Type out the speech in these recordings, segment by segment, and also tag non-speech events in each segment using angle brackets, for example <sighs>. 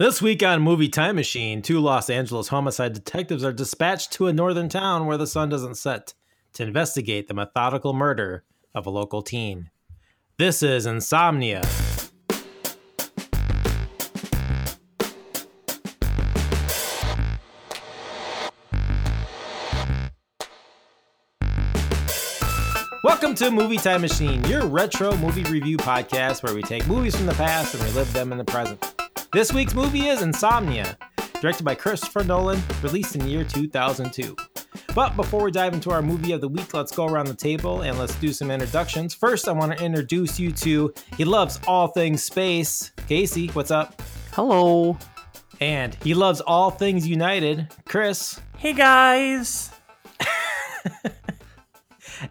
This week on Movie Time Machine, two Los Angeles homicide detectives are dispatched to a northern town where the sun doesn't set to investigate the methodical murder of a local teen. This is Insomnia. Welcome to Movie Time Machine, your retro movie review podcast where we take movies from the past and relive them in the present. This week's movie is Insomnia, directed by Christopher Nolan, released in the year 2002. But before we dive into our movie of the week, let's go around the table and let's do some introductions. First, I want to introduce you to He Loves All Things Space. Casey, what's up? Hello. And He Loves All Things United. Chris. Hey guys. <laughs>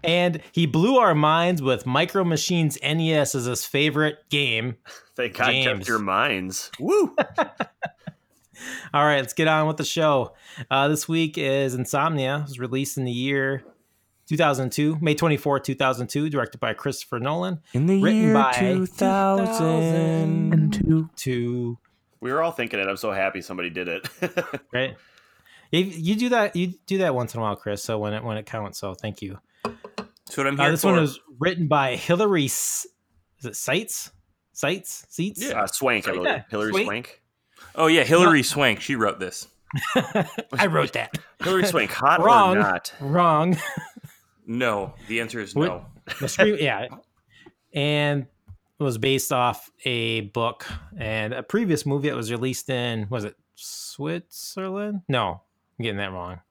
And he blew our minds with Micro Machines NES as his favorite game. Thank God James. kept your minds. Woo! <laughs> All right, let's get on with the show. Uh, this week is Insomnia. It was released in the year 2002, May 24, 2002, directed by Christopher Nolan. In the Written year by 2002. Two, we were all thinking it. I'm so happy somebody did it. <laughs> right? You, you do that. You do that once in a while, Chris. So when it when it counts. So thank you. That's what I'm Uh, this for. one was written by Hilary. S- Is it Sites? Sites? Seats? uh, Swank, I believe. Yeah, Hilary Swank. Swank. oh yeah, Hilary Swank. She wrote this. <laughs> I wrote that. Hilary Swank, hot Wrong. or not? Wrong. No, the answer is What- no. The screen, <laughs> yeah, and it was based off a book and a previous movie that was released in was it Switzerland? No, I'm getting that wrong.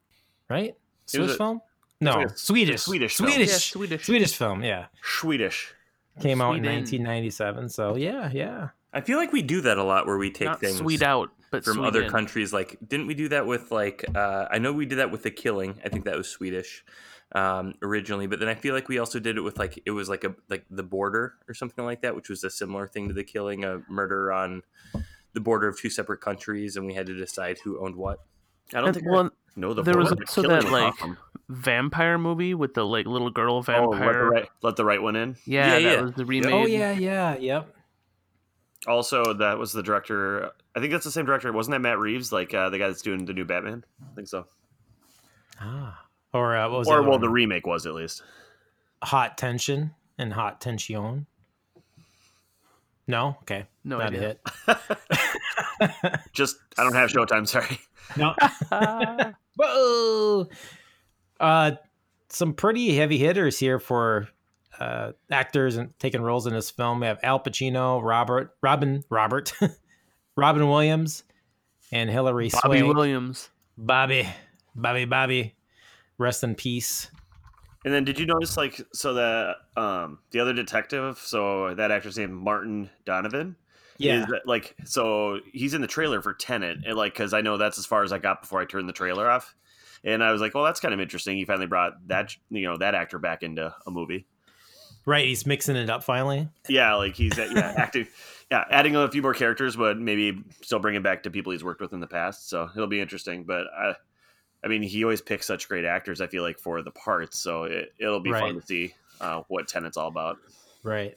Right? It was Swiss a- film? No, like a- Swedish. Swedish film. Swedish. Yeah, Swedish. Swedish. film. Yeah, Swedish. came out in 1997. So yeah, yeah. I feel like we do that a lot where we take Not things sweet out, but from sweet other countries. Like, didn't we do that with like? Uh, I know we did that with the Killing. I think that was Swedish um, originally, but then I feel like we also did it with like it was like a like the border or something like that, which was a similar thing to the Killing, a murder on the border of two separate countries, and we had to decide who owned what. I don't And- think well, I know the there was border. also that, like, awesome. vampire movie with the like little girl Oh, let the, vampire. right, let the right one in. yeah, Yeah, that yeah. was the remake. Oh yeah, yeah, yep. Also, that was the director. I think that's the same director. Wasn't that Matt Reeves? Like uh, the guy that's doing the new Batman? I think so. Ah. Or uh, what was Or it? well, the remake was at least. Hot Tension and Hot Tension. No, okay, No not idea. a hit. <laughs> Just I don't have Showtime. Sorry. No. <laughs> Whoa. Uh, some pretty heavy hitters here for uh, actors and taking roles in this film. We have Al Pacino, Robert, Robin, Robert, <laughs> Robin Williams, and Hilary Bobby Swank. Williams. Bobby, Bobby, Bobby. Rest in peace. And then did you notice like so the um the other detective, so that actor's name Martin Donovan? Yeah. Is that, like so he's in the trailer for Tenet, and like because I know that's as far as I got before I turned the trailer off, and I was like, well, that's kind of interesting. He finally brought that you know that actor back into a movie. Right. He's mixing it up finally. Yeah, like he's uh, yeah <laughs> acting, yeah adding a few more characters, but maybe still bringing back to people he's worked with in the past. So it'll be interesting. But I, I mean, he always picks such great actors. I feel like for the parts, so it, it'll be Right. fun to see uh, what Tenet's all about. Right.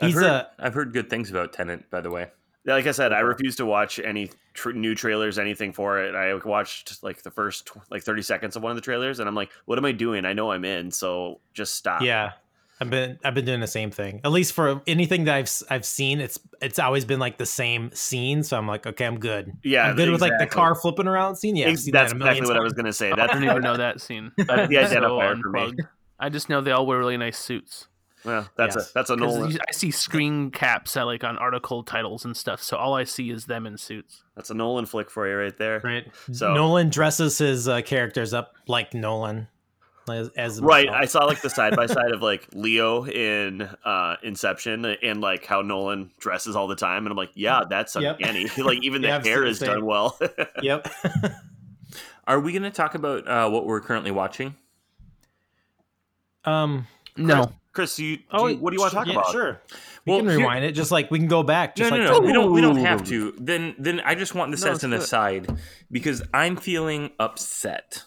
I've He's heard, a I've heard good things about Tenet, by the way. Yeah, like I said, I refuse to watch any tr- new trailers, anything for it. I watched like the first tw- like thirty seconds of one of the trailers, and I'm like, "What am I doing? I know I'm in, so just stop." Yeah, I've been I've been doing the same thing. At least for anything that I've s- I've seen, it's it's always been like the same scene. So I'm like, okay, I'm good. yeah, I'm good with like the car flipping around scene. Yeah, I've Ex- seen that that's a million exactly what I was gonna say. I That's don't even know that scene. <laughs> That's the That's so identifier for me. I just know they all wear really nice suits. well, that's Yes. a that's a 'Cause Nolan. I see screen caps at like on article titles and stuff, so all I see is them in suits. That's a Nolan flick for you right there. Right. So- Nolan dresses his uh, characters up like Nolan, as, as Right. I saw like the side by side of like Leo in uh Inception and like how Nolan dresses all the time, and I'm like, yeah, that's Yep. uncanny. <laughs> like even the Yeah, hair is same. done well. <laughs> yep. <laughs> Are we going to talk about uh, what we're currently watching? um. No, Chris, you, do Oh, you- what do you want to talk yeah, about? Sure. We Well, can here- rewind it. Just like we can go back. Just no, like no, no. We don't. We don't have to. Then, then I just want this No, as an aside because I'm feeling upset.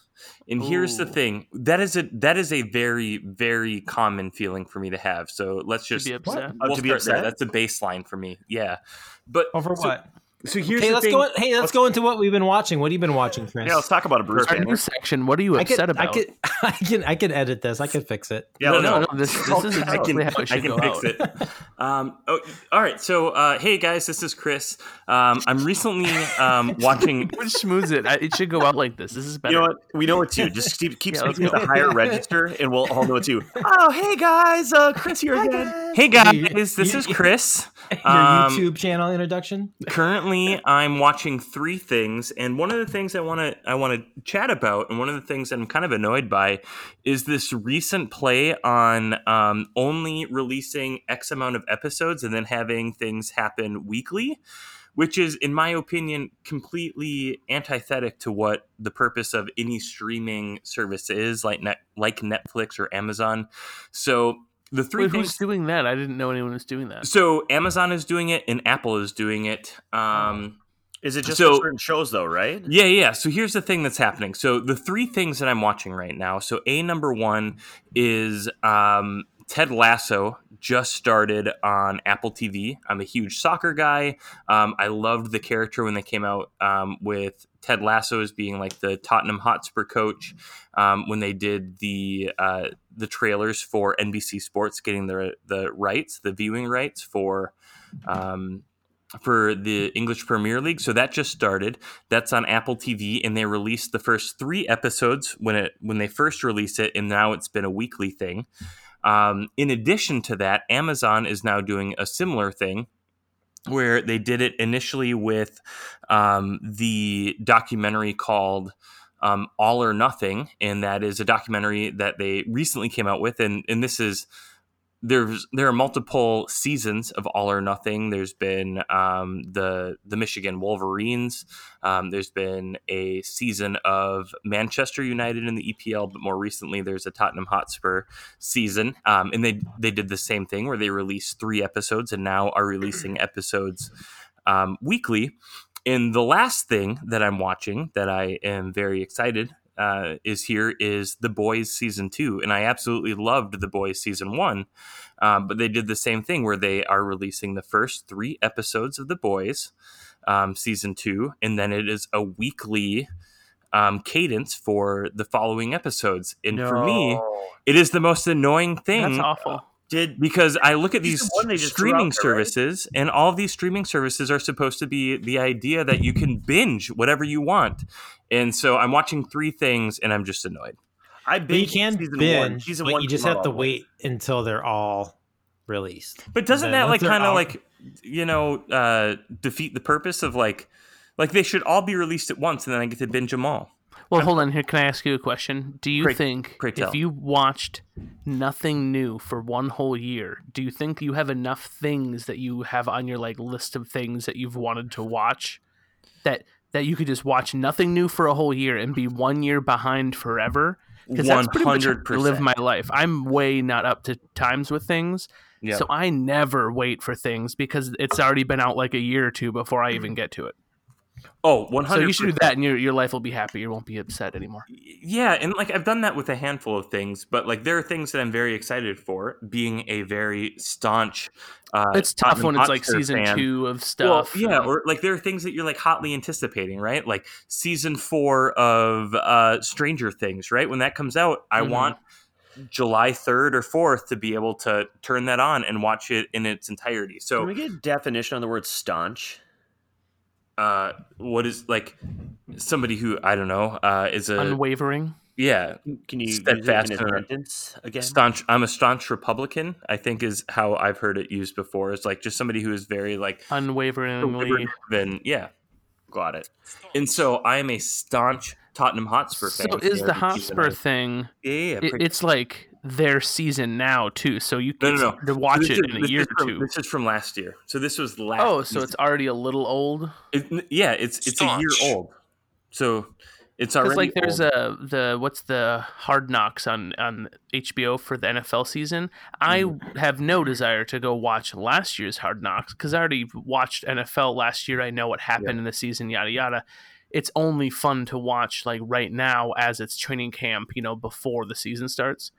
And here's the thing: that is a that is a very very common feeling for me to have. So let's should just be upset. Oh, we'll to be start there. upset? That's a baseline for me. Yeah, but over so what? So here's Hey, the let's thing. go. Hey, let's go into what we've been watching. What have you been watching, Chris? Yeah, let's talk about a Bruce Our Banner. new section. What are you I upset could, I about? could, <laughs> I can, I can edit this. I can fix it. Yeah, No, let's- no, no. This, this is I can, how it I should can go fix out. it. Um, oh, all right. So, uh, hey guys, this is Chris. Um, I'm recently um, <laughs> watching. Which smooths it. It should go out like this. This is better. You know what? We know it's you. Just keep, keep Yeah, speaking at go. the higher register, and we'll all know it's you. Oh, hey guys, uh, Chris here again. Hey guys, this you- is Chris. Your Um, YouTube channel introduction. currently i'm watching three things and one of the things i want to i want to chat about and one of the things that i'm kind of annoyed by is this recent play on um, only releasing x amount of episodes and then having things happen weekly which is in my opinion completely antithetic to what the purpose of any streaming service is like net, like netflix or amazon. So the three Wait, things who's doing that? I didn't know anyone was doing that. so Amazon is doing it and Apple is doing it. Um, Is it just So- certain shows though, right? yeah, yeah. So here's the thing that's happening. So the three things that I'm watching right now. So a number one is um, Ted Lasso just started on Apple TV. I'm a huge soccer guy. Um, I loved the character when they came out um, with Ted Lasso as being like the Tottenham Hotspur coach. Um, when they did the uh, the trailers for NBC Sports getting the the rights, the viewing rights for. Um, for the English Premier League. So that just started. That's on Apple TV, and they released the first three episodes when it when they first released it, and now it's been a weekly thing. Um, in addition to that, Amazon is now doing a similar thing. Where they did it initially with um, the documentary called um, All or Nothing, and that is a documentary that they recently came out with, and and this is there's there are multiple seasons of All or Nothing. There's been um, the the Michigan Wolverines. Um, there's been a season of Manchester United in the EPL, but more recently there's a Tottenham Hotspur season. Um, and they they did the same thing where they released three episodes and now are releasing <clears throat> episodes um, weekly. And the last thing that I'm watching that I am very excited uh, is here is The Boys season two, and I absolutely loved The Boys season one. Um, but they did the same thing where they are releasing the first three episodes of The Boys um, season two, and then it is a weekly um, cadence for the following episodes. And for me, it is the most annoying thing That's awful. Did because I look at these Season one, they just threw streaming out there, right? services, and all these streaming services are supposed to be the idea that you can binge whatever you want. And so I'm watching three things, and I'm just annoyed. I But you can season binge, Season but one you just have to all wait until they're all released. But doesn't that like kind of like you know uh, defeat the purpose of like like they should all be released at once, and then I get to binge them all. Well, hold on here. Can I ask you a question? Do you Pray- think pray if you watched nothing new for one whole year, do you think you have enough things that you have on your like list of things that you've wanted to watch that that you could just watch nothing new for a whole year and be one year behind forever? Because that's pretty much how I live my life. I'm way not up to times with things, Yeah. so I never wait for things because it's already been out like a year or two before I even get to it. Oh, one So hundred. you should do that, and your your life will be happy. You won't be upset anymore. Yeah, and like I've done that with a handful of things, but like there are things that I'm very excited for. Being a very staunch, uh, it's tough Tottenham when it's like season fan. two of Well, stuff. yeah, or like there are things that you're like hotly anticipating, right? Like season four of uh, Stranger Things, right? When that comes out, I Mhm. want July third or fourth to be able to turn that on and watch it in its entirety. So, can we get a definition on the word staunch? Uh, what is like somebody who I don't know uh, is a unwavering. yeah Can you use it Steadfast in a sentence again? staunch i'm a staunch republican i think is how i've heard it used before it's like just somebody who is very like Unwaveringly. then yeah Got it. and so i am a staunch tottenham hotspur fan So is the Hotspur thing? yeah, yeah, It, it's like their season now too. So you can no no to watch So it is- in a year is or from, two. this is from last year so this was last Oh, so season. it's already a little old. It- yeah it's it's a year old so it's already like there's old. a the what's the Hard Knocks on on HBO for the NFL season. I Mm. have no desire to go watch last year's Hard Knocks because I already watched NFL last year. I know what happened in the season, yada yada. It's only fun to watch like right now as it's training camp, you know, before the season starts.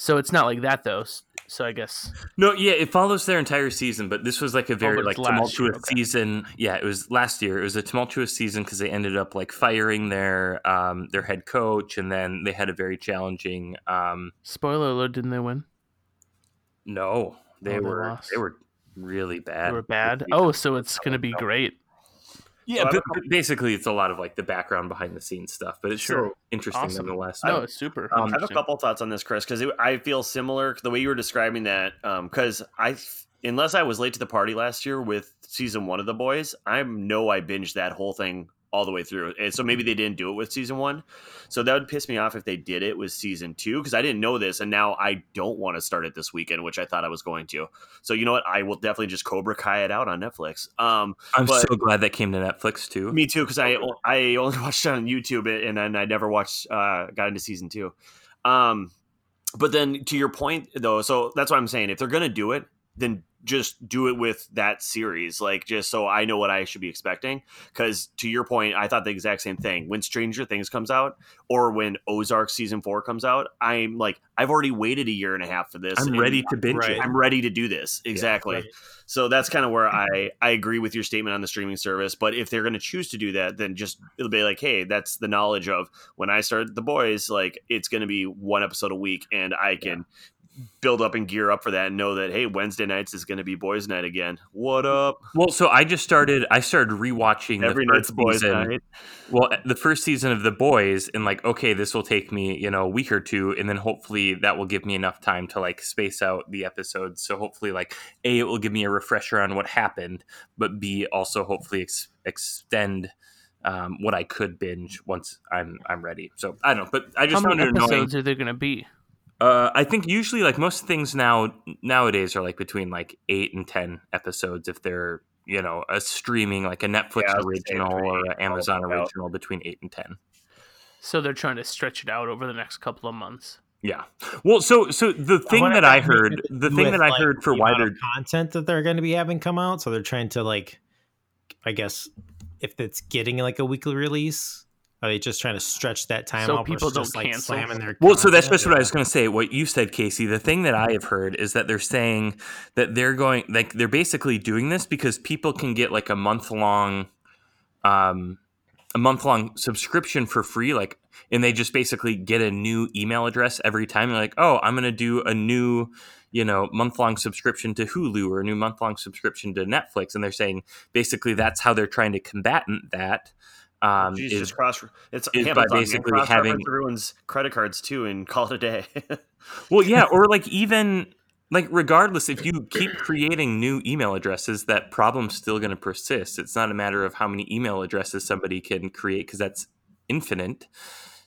So it's not like that though. So I guess No, yeah, it follows their entire season, but this was like a very but like year, tumultuous okay. season. Yeah, it was last year. It was a tumultuous season because they ended up like firing their um their head coach, and then they had a very challenging. um spoiler alert, didn't they win? No, they Oh, were lost. they were really bad. They were bad. Oh, so it's gonna be great. Yeah, Well, I but, but basically, it's a lot of like the background behind the scenes stuff, but it's Sure. still interesting Awesome. nonetheless. No, it's super. Um, I have a couple thoughts on this, Chris, because I feel similar the way you were describing that. Because I, unless I was late to the party last year with season one of the boys, I know I binged that whole thing all the way through. And so maybe they didn't do it with season one. So that would piss me off if they did it with season two because I didn't know this, and now I don't want to start it this weekend, which I thought I was going to. So you know what? I will definitely just Cobra Kai it out on Netflix. Um, I'm but- so glad that came to Netflix too. me too, because I I only <laughs> watched it on YouTube and then I never watched uh got into season two. Um, but then to your point though, so that's what I'm saying. If they're gonna do it, then just do it with that series, like just so I know what I should be expecting. Because to your point, I thought the exact same thing. When Stranger Things comes out, or when Ozark season four comes out, I'm like, I've already waited a year and a half for this. I'm ready to binge Right. it. I'm ready to do this exactly. Right. So that's kind of where I I agree with your statement on the streaming service. But if they're going to choose to do that, then just it'll be like, hey, that's the knowledge of when I started the boys. Like it's going to be one episode a week, and I can build up and gear up for that, and know that hey, Wednesday nights is going to be boys' night again. What up? Well, so I just started. I started rewatching Every the night's boys' season. night. Well, the first season of The Boys, and like, okay, this will take me, you know, a week or two, and then hopefully that will give me enough time to like space out the episodes. So hopefully, like, a, it will give me a refresher on what happened, but b, also hopefully ex- extend um, what I could binge once I'm I'm ready. So I don't know, but I just found many it annoying. episodes are there gonna be? Uh, I think usually like most things now nowadays are like between like eight and ten episodes if they're you know a streaming like a Netflix Yeah, I was gonna say original or an Amazon 12 out. original between eight and ten. So they're trying to stretch it out over the next couple of months. Yeah. Well, so so the thing wonder that I heard, the thing with, that I like, heard for the why they're content that they're going to be having come out, so they're trying to like, I guess, if it's getting like a weekly release, are they just trying to stretch that time So out? people versus don't just, like, cancel? slamming their Well, so that's just what I was going to say. What you said, Casey. The thing that I have heard is that they're saying that they're going, like, they're basically doing this because people can get like a month long, um, a month long subscription for free, like, and they just basically get a new email address every time. They're like, oh, I'm going to do a new, you know, month long subscription to Hulu or a new month long subscription to Netflix, and they're saying basically that's how they're trying to combat that. Um, Jesus, is cross. It's is by basically having- everyone's credit cards too, and call it a day. <laughs> Well, yeah, or like even like regardless, if you keep creating new email addresses, that problem's still going to persist. It's not a matter of how many email addresses somebody can create because that's infinite.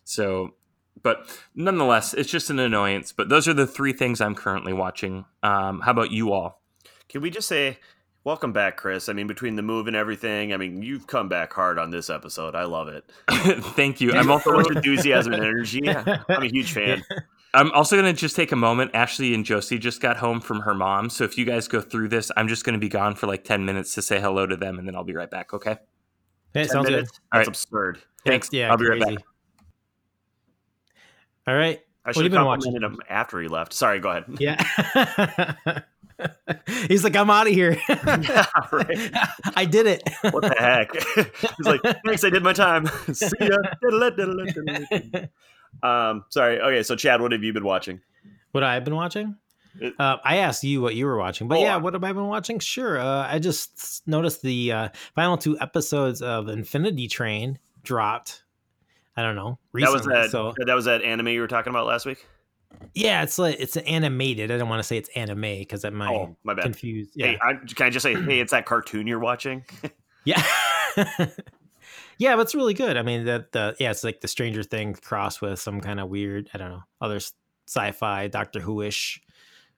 So, but nonetheless, it's just an annoyance. But those are the three things I'm currently watching. Um, how about you all? Can we just say, welcome back, Chris? I mean, between the move and everything, I mean, you've come back hard on this episode. I love it. <laughs> Thank you. I'm so also much enthusiasm and energy. <laughs> I'm a huge fan. <laughs> I'm also going to just take a moment. Ashley and Josie just got home from her mom. So if you guys go through this, I'm just going to be gone for like 10 minutes to say hello to them and then I'll be right back. Okay. Yeah, 10 sounds good. minutes? All That's right. absurd. Thanks. Yeah, I'll be right back. All right. I What should have have you been watching? complimented him after he left. Sorry, go ahead. Yeah. <laughs> He's like, I'm out of here. <laughs> Yeah, right. <laughs> I did it. What the heck? He's like, thanks, I did my time. See ya. Um, sorry. Okay, so Chad, what have you been watching? what I've been watching? Uh, I asked you what you were watching, but Oh, yeah, what have I been watching? Sure. Uh, I just noticed the uh, final two episodes of Infinity Train dropped. I don't know. That was that. so That was that anime you were talking about last week. Yeah, it's like it's animated. I don't want to say it's anime because that might Oh, my bad. confuse. Yeah, Hey, I, can I just say, hey, <clears throat> it's that cartoon you're watching? <laughs> Yeah. <laughs> yeah, but it's really good. I mean, that the yeah, it's like the Stranger Things cross with some kind of weird, I don't know, other sci-fi Doctor Who-ish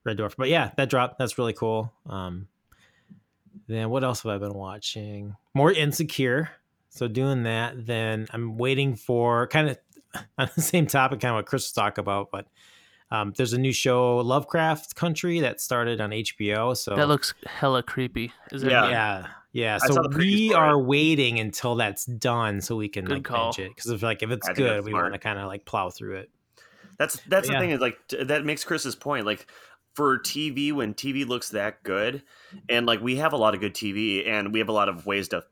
Red Dwarf. But yeah, that dropped. That's really cool. Um then what else have I been watching? More Insecure. So doing that, then I'm waiting for kind of <laughs> on the same topic, kind of what Chris was talking about, but um, there's a new show, Lovecraft Country, that started on HBO. So That looks hella creepy. Is it? Yeah. yeah, yeah. So saw the previews we are waiting until that's done so we can Good like call. binge it. Because if like if it's I good, we want to kind of like plow through it. That's that's Yeah. the thing is like t- that makes Chris's point. Like for TV when TV looks that good, and like we have a lot of good TV, and we have a lot of ways to,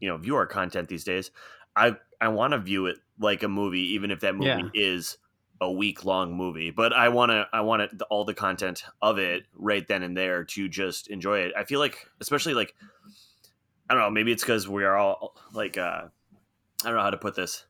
you know, view our content these days. I I want to view it like a movie, even if that movie Yeah. is a week long movie. But I want to I want it, all the content of it right then and there to just enjoy it. I feel like, especially like, I don't know, maybe it's because we are all like, uh, I don't know how to put this.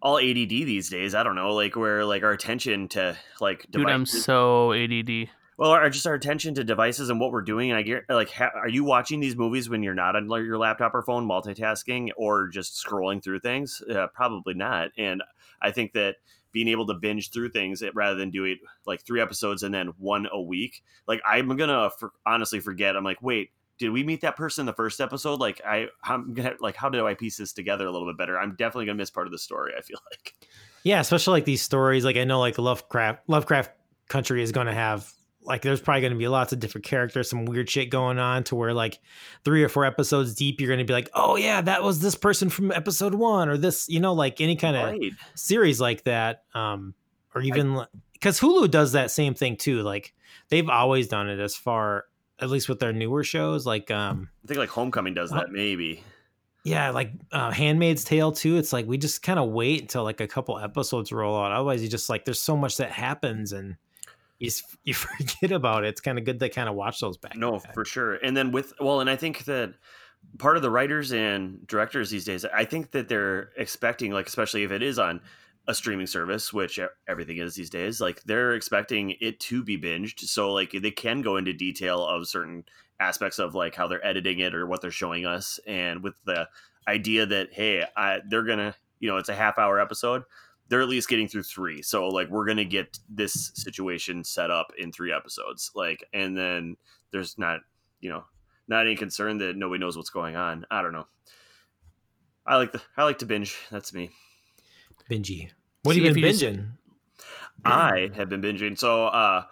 All ADD these days. I don't know, like where like our attention to like Dude, I'm so ADD. well, our just our attention to devices and what we're doing. And I get like, ha- are you watching these movies when you're not on your laptop or phone, multitasking, or just scrolling through things? Uh, probably not. And I think that being able to binge through things rather than do it like three episodes and then one a week, like I'm gonna for- honestly forget. I'm like, wait, did we meet that person in the first episode? Like, I, I'm gonna like, how do I piece this together a little bit better? I'm definitely gonna miss part of the story. I feel like. Yeah, especially like these stories. Like I know like Lovecraft Lovecraft Country is to have like there's probably going to be lots of different characters, some weird shit going on to where like three or four episodes deep, you're going to be like, oh yeah, that was this person from episode one or this, you know, like any kind of Right. series like that. Um, or even because Hulu does that same thing too. Like they've always done it as far at least with their newer shows. Like um, I think like Homecoming does Well- that maybe. yeah, like uh, Handmaid's Tale too. It's like we just kind of wait until like a couple episodes roll out. Otherwise, you just like there's so much that happens and you <laughs> you forget about it. It's kind of good to kind of watch those back. No, for sure. And then with well, and I think that part of the writers and directors these days, I think that they're expecting, like especially if it is on a streaming service, which everything is these days, like they're expecting it to be binged. So like they can go into detail of certain aspects of like how they're editing it or what they're showing us, and with the idea that hey, I, they're gonna, you know, it's a half hour episode. They're at least getting through three, so like we're gonna get this situation set up in three episodes, like, and then there's not, you know, not any concern that nobody knows what's going on. I don't know. I like the I like to binge. That's me. Bingy. What See, have you if been you just- binging? I have been binging. So uh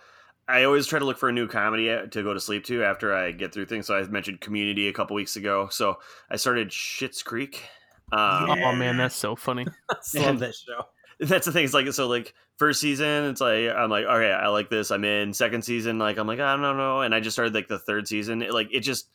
I always try to look for a new comedy uh, to go to sleep to after I get through things. So I mentioned Community a couple weeks ago. So I started Schitt's Creek. Um, Oh man, that's so funny. <laughs> Love that show. That's the thing. It's like so like first season, it's like I'm like, okay, I like this. I'm in. Second season, like I'm like, I don't know. And I just started like the third season. It, like it just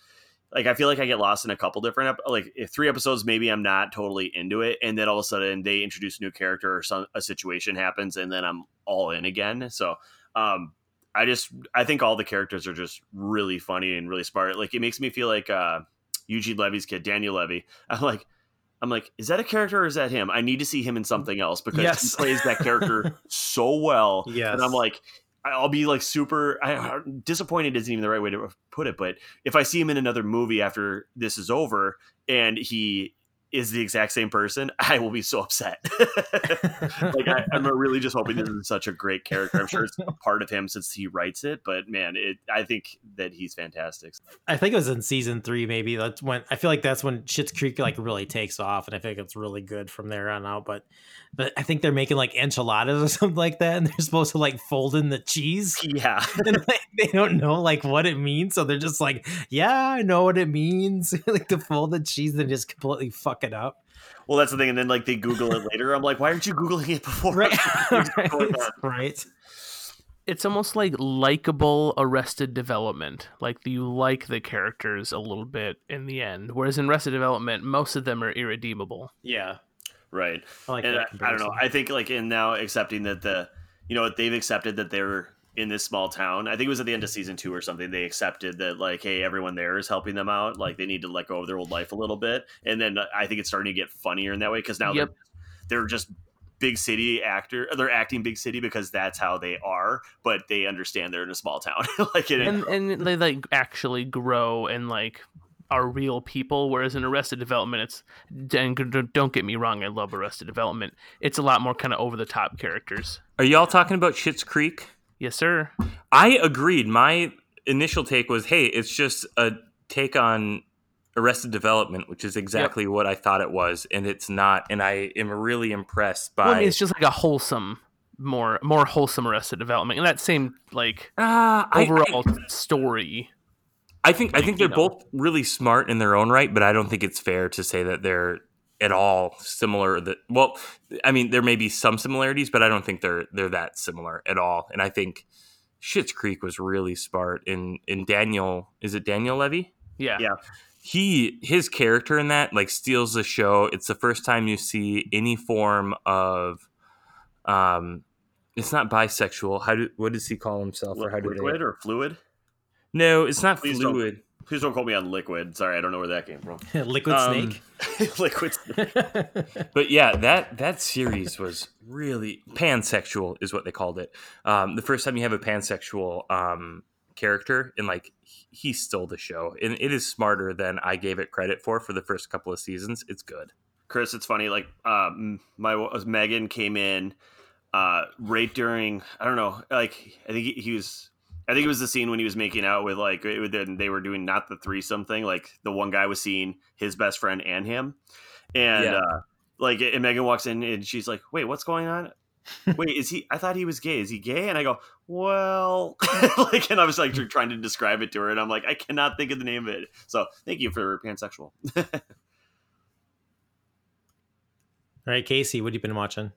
like I feel like I get lost in a couple different like three episodes maybe I'm not totally into it, and then all of a sudden they introduce a new character or some a situation happens, and then I'm all in again. So um I just I think all the characters are just really funny and really smart. Like it makes me feel like uh Eugene Levy's kid, Daniel Levy. <laughs> I'm like I'm like, is that a character or is that him? I need to see him in something else because Yes. he plays that character <laughs> so well. Yes. And I'm like, I'll be like super I, disappointed isn't even the right way to put it, but if I see him in another movie after this is over and he is the exact same person, <laughs> I will be so upset. <laughs> like I, I'm <laughs> really just hoping this is such a great character. I'm sure it's a part of him since he writes it, but man, it I think that he's fantastic. I think it was in season three, maybe. That's when I feel like that's when Schitt's Creek like really takes off, and I think it's really good from there on out. But, but I think they're making like enchiladas or something like that, and they're supposed to like fold in the cheese, Yeah. and like, they don't know like what it means, so they're just like, "Yeah, I know what it means," like to fold the cheese and just completely fuck it up. Well, that's the thing. And then like they Google it later. I'm like, why aren't you Googling it before? Right, <laughs> right, <laughs> right. It's almost like likable Arrested Development. Like you like the characters a little bit in the end, whereas in Arrested Development, most of them are irredeemable. Yeah, Right. I like and. I, I don't know. I think like in now accepting that the, you know, they've accepted that they're in this small town. I think it was at the end of season two or something. They accepted that like, hey, everyone there is helping them out. Like they need to let go of their old life a little bit. And then I think it's starting to get funnier in that way because now Yep. they're they're just big city actor. They're acting big city because that's how they are. But they understand they're in a small town. <laughs> like it. and and they like actually grow and like are real people whereas in arrested development it's and don't get me wrong i love arrested development it's a lot more kind of over the top characters Are y'all talking about Schitt's Creek? Yes sir I agreed. My initial take was, hey, it's just a take on Arrested Development, which is exactly what I thought it was, and it's not. And I am really impressed by. well, I mean, it's just like a wholesome more more wholesome arrested development and that same like Ah, I- overall story I think I think they're know. both really smart in their own right, but I don't think it's fair to say that they're at all similar. That well, I mean, there may be some similarities, but I don't think they're they're that similar at all. And I think Schitt's Creek was really smart. In in Daniel, is it Daniel Levy? Yeah. Yeah. He his character in that like steals the show. It's the first time you see any form of, um, it's not bisexual. How do what does he call himself or how do liquid they? or fluid? No, it's not Please don't. fluid. Please don't call me on liquid. Sorry, I don't know where that came from. <laughs> Liquid Um, Snake. <laughs> liquid. But yeah, that that series was really pansexual is what they called it. Um, the first time you have a pansexual um, character, and like he- he stole the show, and it is smarter than I gave it credit for for the first couple of seasons. It's good. Chris, it's funny. Like, um, my was Megan came in uh, right during. I don't know. Like, I think he, he was. I think it was the scene when he was making out with like it, they were doing not the threesome thing. Like the one guy was seeing his best friend and him, and Yeah. uh, like and Megan walks in and she's like, "Wait, what's going on? <laughs> Wait, is he? I thought he was gay. Is he gay?" And I go, "Well," <laughs> like, and I was like trying to describe it to her, and I'm like, I cannot think of the name of it. So thank you for pansexual. <laughs> All right, Casey, what have you been watching?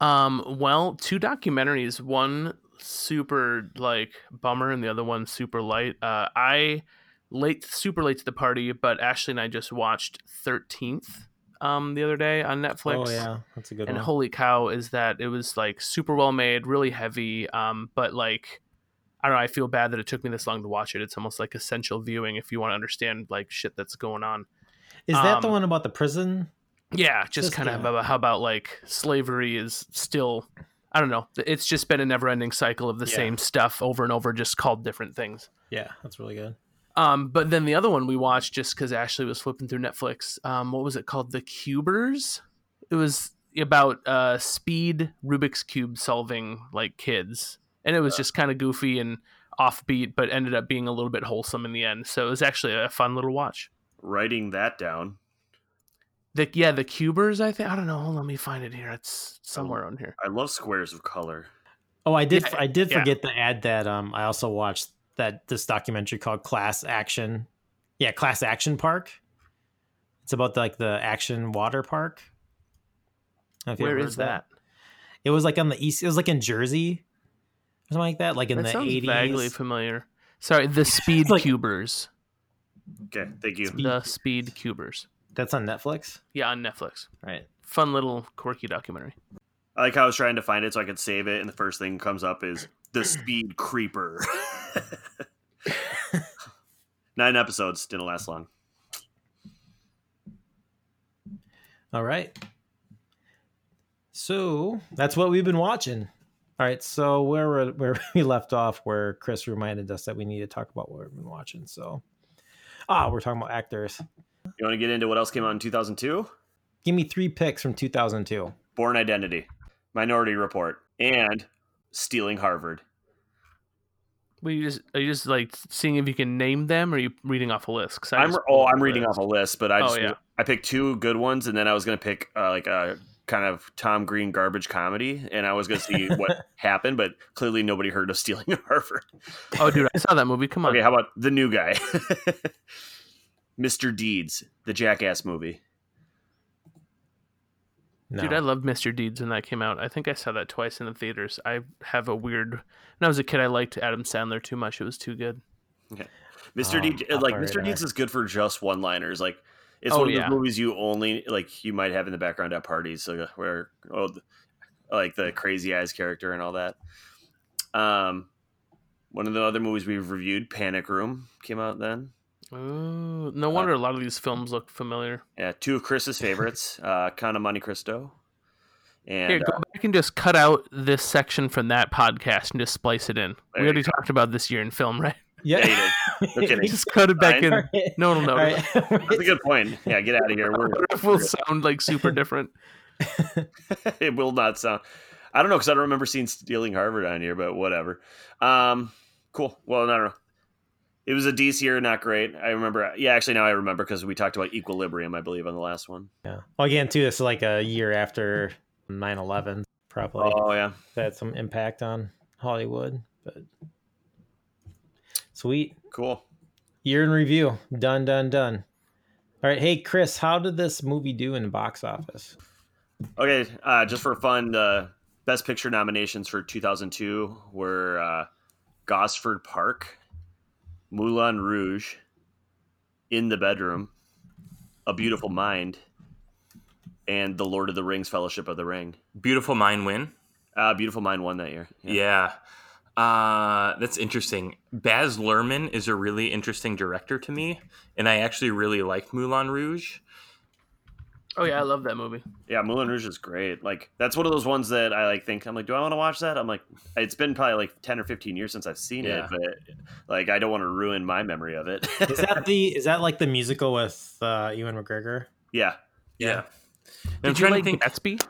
Um, well, two documentaries. One super like bummer, and the other one super light. Uh, I late, super late to the party, but Ashley and I just watched Thirteenth um the other day on Netflix. Oh yeah, that's a good and one. holy cow, is that it was like super well made, really heavy. Um, but like. I don't know. I feel bad that it took me this long to watch it. It's almost like essential viewing if you want to understand like shit that's going on. Is that the um, one about the prison? Yeah, just Just, kind of uh, about how about like slavery is still I don't know. It's just been a never-ending cycle of the Yeah. same stuff over and over just called different things. Yeah, that's really good. Um but then the other one we watched just cuz Ashley was flipping through Netflix. Um what was it called? The Cubers. It was about uh speed Rubik's cube solving like kids. And it was just kind of goofy and offbeat but ended up being a little bit wholesome in the end. So it was actually a fun little watch. Writing that down. The yeah, the Cubers, I think. I don't know. Hold on, let me find it here. It's somewhere on here. I love squares of color. Oh, I did. Yeah, I did yeah. forget to add that. Um, I also watched that this documentary called Class Action. Yeah, Class Action Park. It's about like the action water park. I don't know if you Where ever is heard that? It was like on the east. It was like in Jersey, or something like that. Like in that the sounds eighties. vaguely familiar. Sorry, the <laughs> Speed like- Cubers. Okay, thank you. Speed- The Speed Cubers. That's on Netflix, Yeah, on Netflix. right? Fun little quirky documentary. I like how I was trying to find it so I could save it, and the first thing comes up is the Speed Creeper. <laughs> Nine episodes didn't last long. All right. So that's what we've been watching. All right. So where were- where <laughs> we left off, where Chris reminded us that we need to talk about what we've been watching. So, ah, we're talking about actors. You want to get into what else came out in 2002? Give me three picks from 2002. Born Identity, Minority Report, and Stealing Harvard. Were you just are you just like seeing if you can name them, or are you reading off a list? 'Cause I I'm oh I'm reading list. off a list, but I Oh, just yeah. I picked two good ones, and then I was gonna pick uh, like a kind of Tom Green garbage comedy, and I was gonna see <laughs> what happened, but clearly nobody heard of Stealing <laughs> Harvard. Oh, dude, I saw that movie. Come on. Okay, how about the new guy, <laughs> Mr. Deeds, the Jackass movie? No. Dude, I loved Mr. Deeds when that came out. I think I saw that twice in the theaters. I have a weird. When I was a kid, I liked Adam Sandler too much. It was too good. Mr. Oh, Deeds, like Mr. radar. Deeds is good for just one-liners. Like it's Oh, one of yeah. those movies you only like you might have in the background at parties, so where oh, the- like the Crazy Eyes character and all that. Um, one of the other movies we've reviewed, Panic Room, came out then. Ooh, no wonder a lot of these films look familiar. Yeah, two of Chris's favorites, <laughs> uh, Count of Monte Cristo, and Here, go uh, back and just cut out this section from that podcast and just splice it in. We you already talked about this year in film, right? yeah, you did. <laughs> No kidding. Just cut it back Fine. in. No, no, no. All right. That's a good point. Yeah, get out of here. We're, <laughs> It will sound like super different. it will not sound. I don't know because I don't remember seeing Stealing Harvard on here, but whatever. Um, cool. Well, I don't no. It was a DC year, not great. I remember. Yeah, actually, now I remember because we talked about Equilibrium, I believe, on the last one. Yeah. Well, again, too, this is like a year after 9 11, probably. Oh yeah, That had some impact on Hollywood. But sweet. cool. Year in review. Done, done, done. All right. Hey, Chris, how did this movie do in the box office? Okay, uh, just for fun, uh, Best Picture nominations for 2002 were uh, Gosford Park, Moulin Rouge, In the Bedroom, A Beautiful Mind, and The Lord of the Rings: Fellowship of the Ring. Beautiful Mind win. Uh, Beautiful Mind won that year. Yeah. Uh, that's interesting. Baz Luhrmann is a really interesting director to me, and I actually really liked Moulin Rouge. Oh yeah, I love that movie. Yeah, Moulin Rouge is great. Like that's one of those ones that I like think I'm like, do I want to watch that? I'm like, it's been probably like ten or fifteen years since I've seen Yeah. it, but like I don't want to ruin my memory of it. Is that <laughs> the is that like the musical with uh, Ewan McGregor? yeah, Yeah. And I'm Did you trying like to think. Gatsby?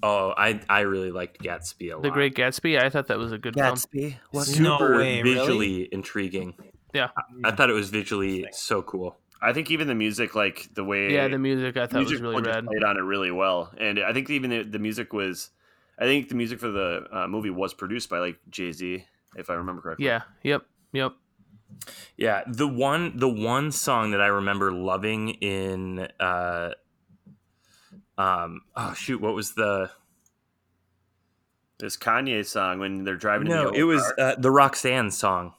Oh, I I really liked Gatsby a lot. The Great Gatsby. I thought that was a good Gatsby. film. super No way, really? visually intriguing. Yeah. I thought it was visually so cool. I think even the music, like the way Yeah, the music I thought was really just rad. played on it really well, and I think even the, the music was, I think the music for the uh, movie was produced by like Jay Z, if I remember correctly. Yeah. Yep. Yep. Yeah, the one the one song that I remember loving in uh um oh shoot, what was the this Kanye song when they're driving. in the No, it was uh, the Roxanne song.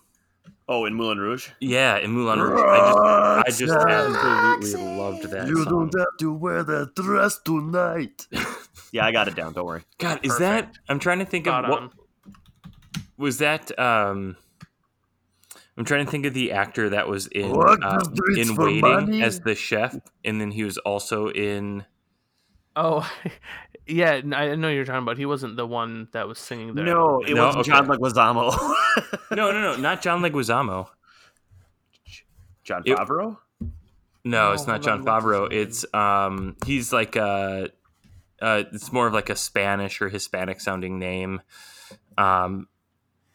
Oh in Moulin Rouge. Yeah, in Moulin Rouge. I just I just absolutely loved that You song. Don't have to wear that dress tonight. <laughs> yeah, I got it down. Don't worry. God, is that I'm trying to think Spot of what on. was that um I'm trying to think of the actor that was in uh, in Waiting money. as the chef, and then he was also in Oh, <laughs> yeah. I know you're talking about. He wasn't the one that was singing there. No, it No, wasn't okay. John Leguizamo. <laughs> no no no not John Leguizamo. John It- No, Oh, it's not John on, Favreau. It's um he's like uh uh it's more of like a Spanish or Hispanic sounding name. Um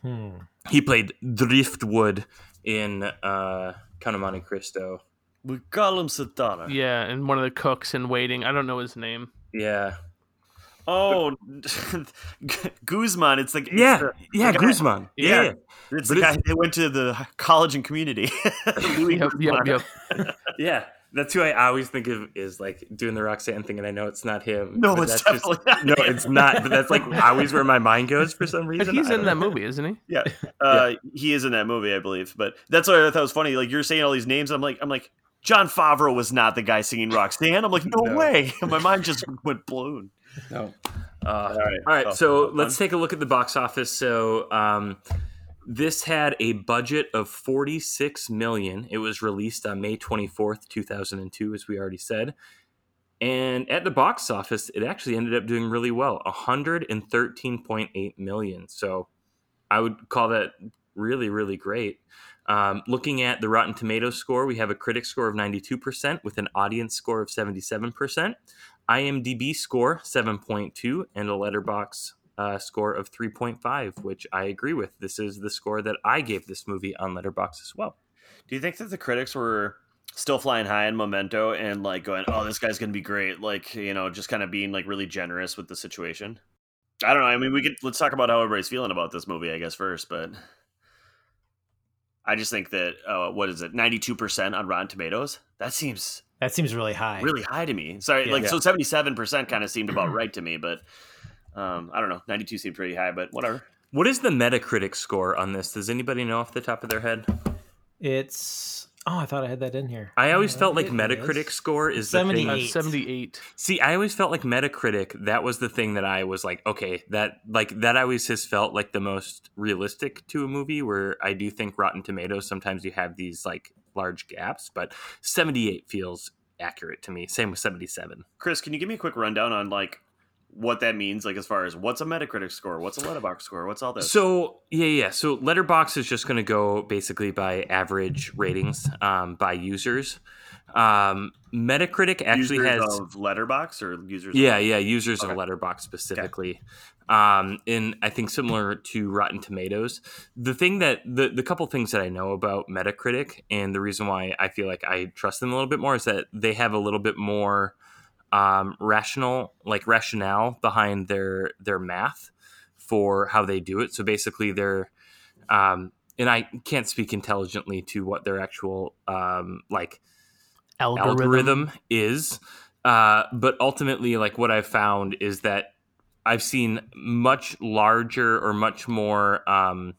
Hmm. he played Driftwood in uh Count of Monte Cristo. We call him Satana. Yeah, and one of the cooks in Waiting. I don't know his name. Yeah. Oh, <laughs> Guzman. It's like it's Yeah. the- yeah, the Guzman. Yeah. Yeah. It's But the guy it's- that went to the college and community. <laughs> Yep. Yep. Yep. <laughs> Yeah. That's who I always think of is like doing the Roxanne thing, and I know it's not him. No, but it's that's just- definitely not no, him. it's not. But that's like always where my mind goes for some But reason. he's in don't that know. movie, isn't he? Yeah, uh, he is in that movie, I believe. But that's what I thought was funny. Like you're saying all these names, I'm like, I'm like, Jon Favreau was not the guy singing Roxanne. I'm like, no, No. way. <laughs> My mind just went blown. No. Uh, All right, All right, Oh, so fun. let's take a look at the box office. So um, this had a budget of 46 million. It was released on May 24th, 2002, as we already said. And at the box office, it actually ended up doing really well 113.8 million. So I would call that really, really great. Um, looking at the Rotten Tomatoes score, we have a critic score of 92% with an audience score of 77%. IMDb score 7.2 and a Letterboxd uh, score of 3.5, which I agree with. This is the score that I gave this movie on Letterboxd as well. Do you think that the critics were still flying high in Memento and like going, "Oh, this guy's gonna be great," like you know, just kind of being like really generous with the situation? I don't know. I mean, we could let's talk about how everybody's feeling about this movie, I guess first, but I just think that uh, what is it, ninety two percent on Rotten Tomatoes? That seems That seems really high. really high to me. Sorry, Yeah. like Yeah. so seventy seven percent kind of seemed about right to me, but um, I don't know, ninety two seemed pretty high, but whatever. What is the Metacritic score on this? Does anybody know off the top of their head? It's oh, I thought I had that in here. I always Yeah, felt like Metacritic is. score is the thing. Uh, 78. 78. See, I always felt like Metacritic, that was the thing that I was like, okay, that like that always has felt like the most realistic to a movie where I do think Rotten Tomatoes sometimes you have these like large gaps, but 78 feels accurate to me. Same with 77. Chris, can you give me a quick rundown on like what that means, like as far as what's a Metacritic score, what's a Letterboxd score, what's all this? So yeah, yeah. So Letterboxd is just going to go basically by average ratings um, by users. Um, Metacritic actually users has of Letterboxd or users. Yeah, yeah, users Okay. of Letterboxd specifically. Um, and I think similar to Rotten Tomatoes, the thing that the the couple things that I know about Metacritic and the reason why I feel like I trust them a little bit more is that they have a little bit more um, rational, like rationale behind their their math for how they do it. So basically, they're um, and I can't speak intelligently to what their actual um, like Algorithm. algorithm is. Uh, but ultimately, like what I've found is that I've seen much larger or much more, um,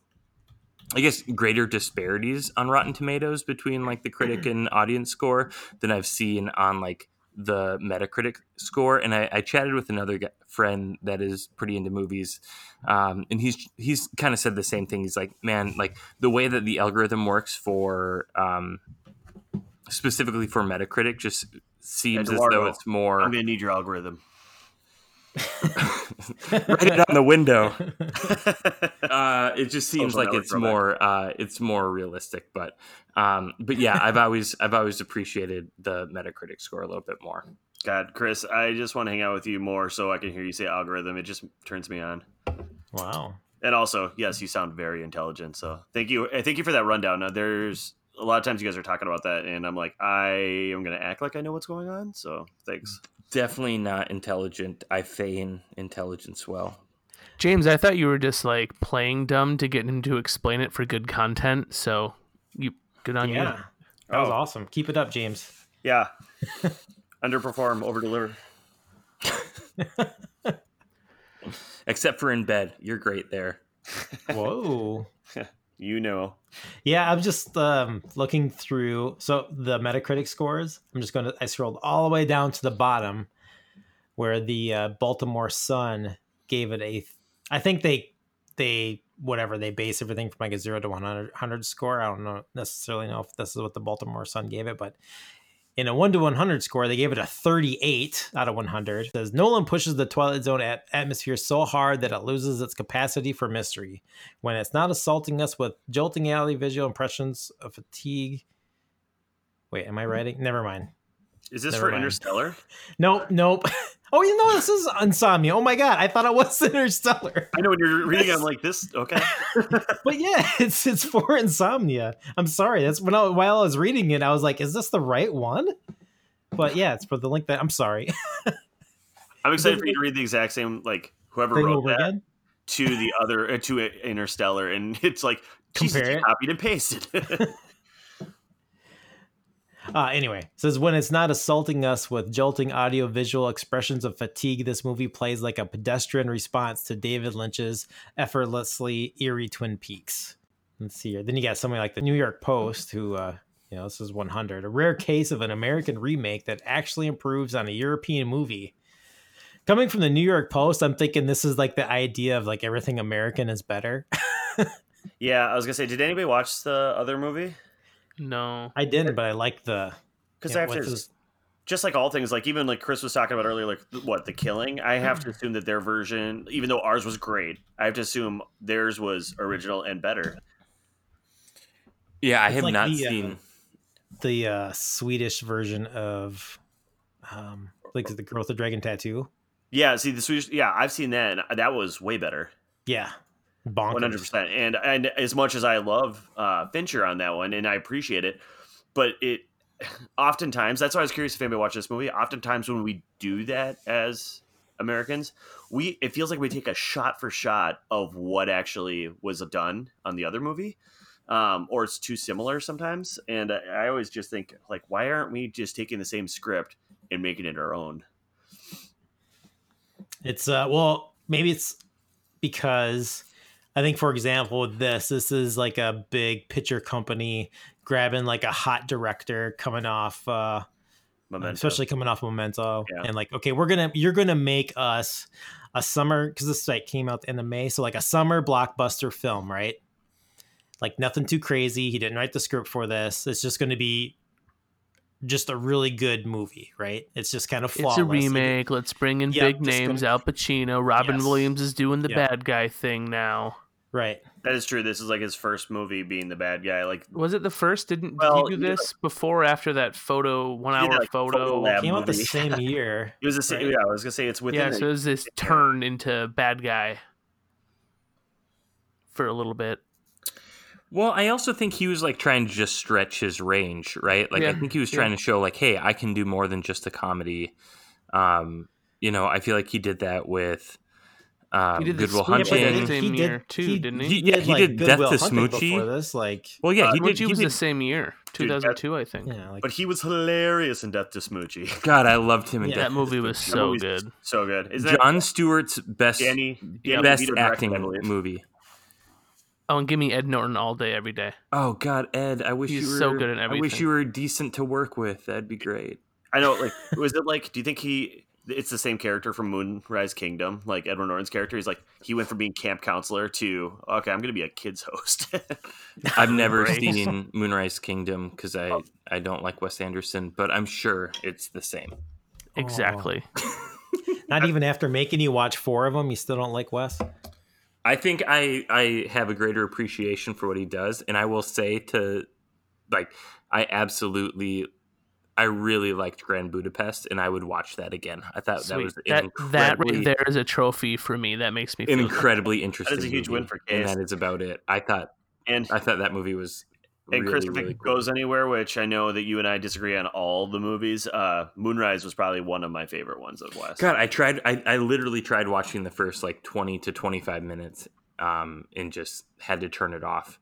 I guess, greater disparities on Rotten Tomatoes between like the critic <clears throat> and audience score than I've seen on like the Metacritic score. And I, I chatted with another g- friend that is pretty into movies, um, and he's he's kind of said the same thing. He's like, man, like the way that the algorithm works for um, specifically for Metacritic just seems as though it's more I'm gonna need your algorithm. <laughs> write it on the window. <laughs> uh, it just seems Social like it's more uh, it's more realistic, but um, but yeah, I've always I've always appreciated the Metacritic score a little bit more. God, Chris, I just want to hang out with you more so I can hear you say algorithm. It just turns me on. Wow. And also, yes, you sound very intelligent. So thank you. Thank you for that rundown. Now, there's a lot of times you guys are talking about that, and I'm like, I am going to act like I know what's going on. So thanks. Definitely not intelligent. I feign intelligence well. James, I thought you were just like playing dumb to get him to explain it for good content. So you good on Yeah. you. That was Oh. awesome. Keep it up, James. Yeah. <laughs> Underperform, over deliver. <laughs> Except for in bed, you're great there. Whoa. You know. Yeah, I'm just um, looking through. So the Metacritic scores. I'm just going to. I scrolled all the way down to the bottom, where the uh, Baltimore Sun gave it a. I think they they whatever they base everything from like a zero to 100, 100 score. I don't know necessarily know if this is what the Baltimore Sun gave it, but in a one to one hundred score, they gave it a thirty eight out of one hundred. Says Nolan pushes the Twilight Zone at- atmosphere so hard that it loses its capacity for mystery when it's not assaulting us with jolting alley visual impressions of fatigue. Wait, am I hmm. writing? Never mind. Is this Never for mind. Interstellar? <laughs> Nope, nope. <laughs> Oh, you know this is insomnia. Oh my god, I thought it was <laughs> Interstellar. I know when you're reading, I'm like, this, okay. <laughs> But yeah, <laughs> it's it's for insomnia. I'm sorry. That's when I, while I was reading it, I was like, is this the right one? But yeah, it's for the link that I'm sorry. I'm excited for you to read the exact same, like, whoever Thing wrote that again. to the other, uh, to Interstellar. And it's like, Compare you it. copied and pasted. Uh, anyway, says when it's not assaulting us with jolting audio visual expressions of fatigue, this movie plays like a pedestrian response to David Lynch's effortlessly eerie Twin Peaks. Let's see here. Then you got somebody like the New York Post, who, uh, you know, this is 100, a rare case of an American remake that actually improves on a European movie. Coming from the New York Post, I'm thinking this is like the idea of like everything American is better. <laughs> yeah, I was to say, did anybody watch the other movie? No. I didn't, but I like the Because Yeah, I have to, what's his- just like all things, like even like Chris was talking about earlier, like what the killing. I have to assume that their version, even though ours was great, I have to assume theirs was original and better. Yeah, I It's have like not the, uh, seen. the uh, Swedish version of um, like the girl with the dragon tattoo. Yeah, see the Swedish. Yeah, I've seen that. And that was way better, Yeah, bonkers. One hundred percent. And and as much as I love uh, Fincher on that one, and I appreciate it, but it <sighs> oftentimes that's why I was curious if anybody watched this movie. Oftentimes when we do that as Americans, we it feels like we take a shot for shot of what actually was done on the other movie. Um, or it's too similar sometimes, and I, I always just think like, why aren't we just taking the same script and making it our own? It's uh, well, maybe it's because I think, for example, with this, this is like a big picture company grabbing like a hot director coming off, uh, Memento. especially coming off Memento, Yeah. and like, okay, we're gonna, you're gonna make us a summer because this site came out at the end of May, so like a summer blockbuster film, right? Like nothing too crazy. He didn't write the script for this. It's just going to be just a really good movie, right? It's just kind of flawless. It's a remake. Let's bring in Yeah, big names. gonna- Al Pacino, Robin Yes. Williams is doing the Yeah. bad guy thing now. Right? That is true. This is like his first movie being the bad guy. Like Was it the first? Didn't Well, did he do he did, this before or after that photo one He did, hour like, photo? Photo Lab. Came out the same <laughs> year. it was the same. Right. Yeah, I was gonna say it's within. yeah, the- so it was this turn into bad guy for a little bit. Well, I also think he was like trying to just stretch his range, right? Like I think he was trying to show like, hey, I can do more than just a comedy. Um, you know, I feel like he did that with um, He did the Goodwill Smoochy Hunting. the same year too, didn't he? He- yeah, he did Death Goodwill to Hunting Smoochy. before this. Like, well, yeah, Uh, he did. He was did the same year, 2002, I think. yeah, like But he was hilarious in Death to Smoochy. <laughs> God, I loved him in Yeah, Death That movie was so movie's good. So good. Is that Jon Stewart's best Danny, Danny best DeVito acting believe. movie. Oh, and give me Ed Norton all day, every day. Oh God, Ed, I wish He's you were so good at I wish you were decent to work with. That'd be great. I know, like, <laughs> was it like? Do you think he? It's the same character from Moonrise Kingdom, like Edward Norton's character. He's like he went from being camp counselor to okay, I'm going to be a kids host. <laughs> I've never Great. seen Moonrise Kingdom because I Oh. I don't like Wes Anderson, but I'm sure it's the same. Oh. Exactly. <laughs> not even after making you watch four of them, you still don't like Wes. I think I I have a greater appreciation for what he does, and I will say to like I absolutely I really liked Grand Budapest, and I would watch that again. I thought that was an That, that incredibly, right there is a trophy for me. That makes me an feel good. incredibly interesting. <laughs> That is a huge movie, win for and that is about it. I thought and I thought that movie was and really, Chris, if really it cool. goes anywhere, which I know that you and I disagree on all the movies, uh, Moonrise was probably one of my favorite ones of Wes. God, I tried. I, I literally tried watching the first like twenty to twenty five minutes, um, and just had to turn it off.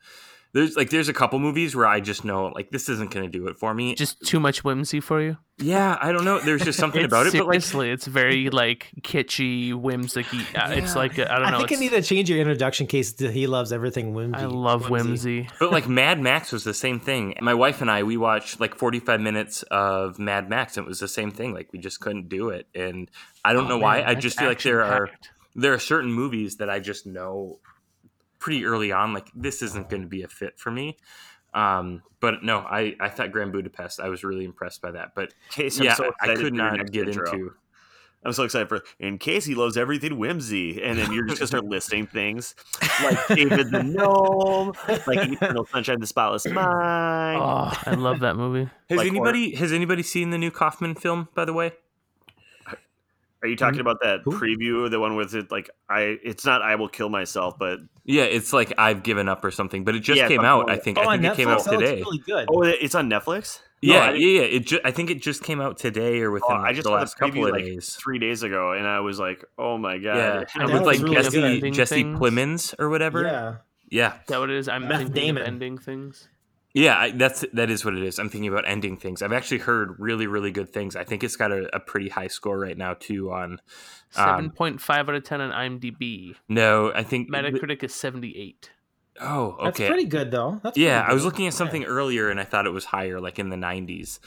There's like there's a couple movies where I just know like this isn't going to do it for me. Just too much whimsy for you. yeah, I don't know. There's just something <laughs> about it, but like it's very like kitschy, whimsicky. Uh, It's like I don't know. I think I need to change your introduction case to he loves everything whimsy. I love whimsy. but like Mad Max was the same thing. My wife and I we watched like 45 minutes of Mad Max and it was the same thing. Like we just couldn't do it, and I don't Oh, know why. I just feel like there are there are certain movies that I just know pretty early on, like this isn't going to be a fit for me. Um, but no, I, I thought Grand Budapest, I was really impressed by that. But Case, yeah, so I could not get intro. into. I'm so excited for in case he loves everything whimsy, and then you're just gonna start listing things like <laughs> David the Gnome, like Eternal Sunshine of the Spotless Mind. Oh, I love that movie. Has Like anybody has anybody seen the new Kaufman film? By the way, Are you talking about that Who? preview, the one with it? Like I, it's not I will kill myself, but yeah, it's like I've given up or something. But it just Yeah, came out. like I think. oh, I on think it came out Netflix? That looks today. really good. oh, it's on Netflix. Yeah, I yeah, yeah. It ju- I think it just came out today or within Oh, like, I just the last the couple of like days. three days ago, and I was like, "Oh my god!" Yeah, <laughs> That with like really Jesse good. Jesse things. Plemons or whatever. yeah. yeah. Is that what it is? I'm Beth thinking Damon. of ending things. Yeah, I, that's that is what it is. I'm thinking about ending things. I've actually heard really, really good things. I think it's got a, a pretty high score right now too. On Seven um, point five out of ten on IMDb. no, I think Metacritic is seventy eight. Oh, That's okay. pretty good though. That's yeah, pretty I was looking at something earlier and I thought it was higher, like in the 90s.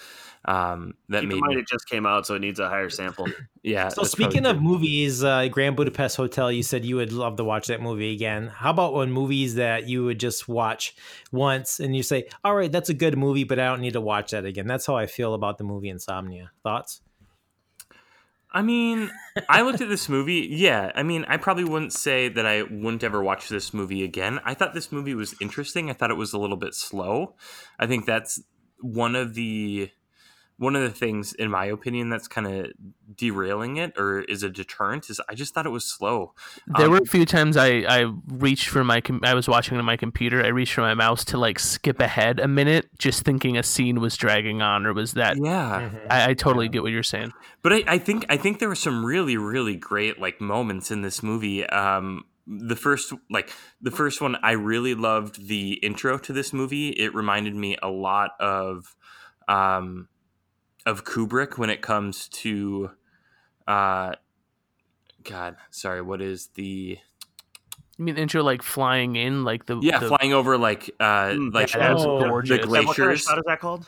Um, that Keep made mind me, it just came out, so it needs a higher sample. <laughs> yeah. So speaking of true. movies, uh, Grand Budapest Hotel, you said you would love to watch that movie again. How about when movies that you would just watch once and you say, "All right, that's a good movie, but I don't need to watch that again." That's how I feel about the movie Insomnia. Thoughts? I mean, I looked at this movie. Yeah, I mean, I probably wouldn't say that I wouldn't ever watch this movie again. I thought this movie was interesting. I thought it was a little bit slow. I think that's one of the one of the things, in my opinion, that's kind of derailing it or is a deterrent. Is I just thought it was slow. There Um, were a few times I, I reached for my com- I was watching on my computer. I reached for my mouse to like skip ahead a minute, just thinking a scene was dragging on or was that. Yeah, I, I totally get what you're saying. But I, I think I think there were some really really great like moments in this movie. Um, the first like the first one, I really loved the intro to this movie. It reminded me a lot of um, of Kubrick when it comes to uh, God, sorry, what is the You mean intro like flying in like the yeah the, flying over like uh Mm, like yeah, that Oh, the Is that- what kind of glaciers. shot is that called?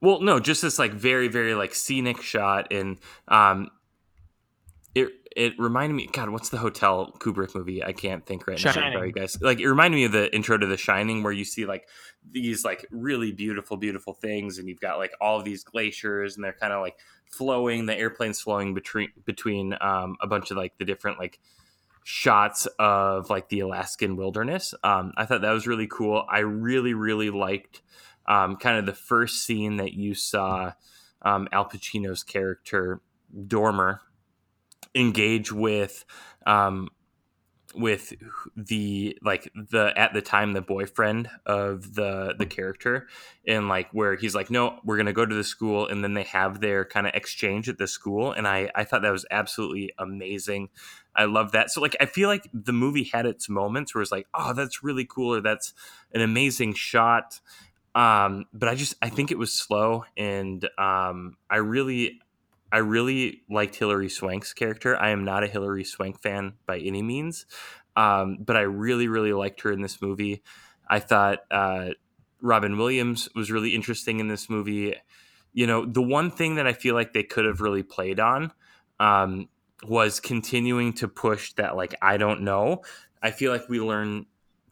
Well, no, just this like very, very like scenic shot, and um, it reminded me. God, what's the hotel Kubrick movie? I can't think right now. Sorry, guys. Like it reminded me of the intro to The Shining, where you see like these like really beautiful, beautiful things, and you've got like all of these glaciers, and they're kind of like flowing. The airplane's flowing between between um, a bunch of like the different like shots of like the Alaskan wilderness. Um, I thought that was really cool. I really, really liked um, kind of the first scene that you saw um, Al Pacino's character Dormer engage with um, with the like the at the time the boyfriend of the the character and like where he's like no we're gonna go to the school and then they have their kind of exchange at the school and i i thought that was absolutely amazing. I love that. So like i feel like the movie had its moments where it's like oh that's really cool or that's an amazing shot um but i just i think it was slow and um i really I really liked Hilary Swank's character. I am not a Hilary Swank fan by any means, um, but I really, really liked her in this movie. I thought uh, Robin Williams was really interesting in this movie. You know, the one thing that I feel like they could have really played on um, was continuing to push that, like, I don't know. I feel like we learn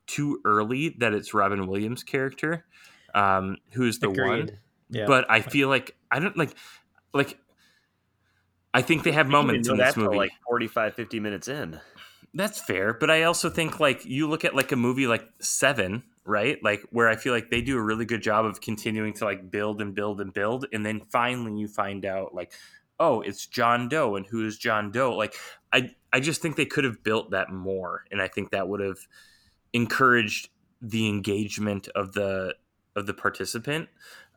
too early that it's Robin Williams' character um, who's the Agreed. one. Yeah. But I feel like I don't like like I think they have moments in this movie. like 45, 50 minutes in. That's fair, but I also think like you look at like a movie like Seven, right? Like where I feel like they do a really good job of continuing to like build and build and build, and then finally you find out like, oh, it's John Doe, and who is John Doe? Like I, I just think they could have built that more, and I think that would have encouraged the engagement of the of the participant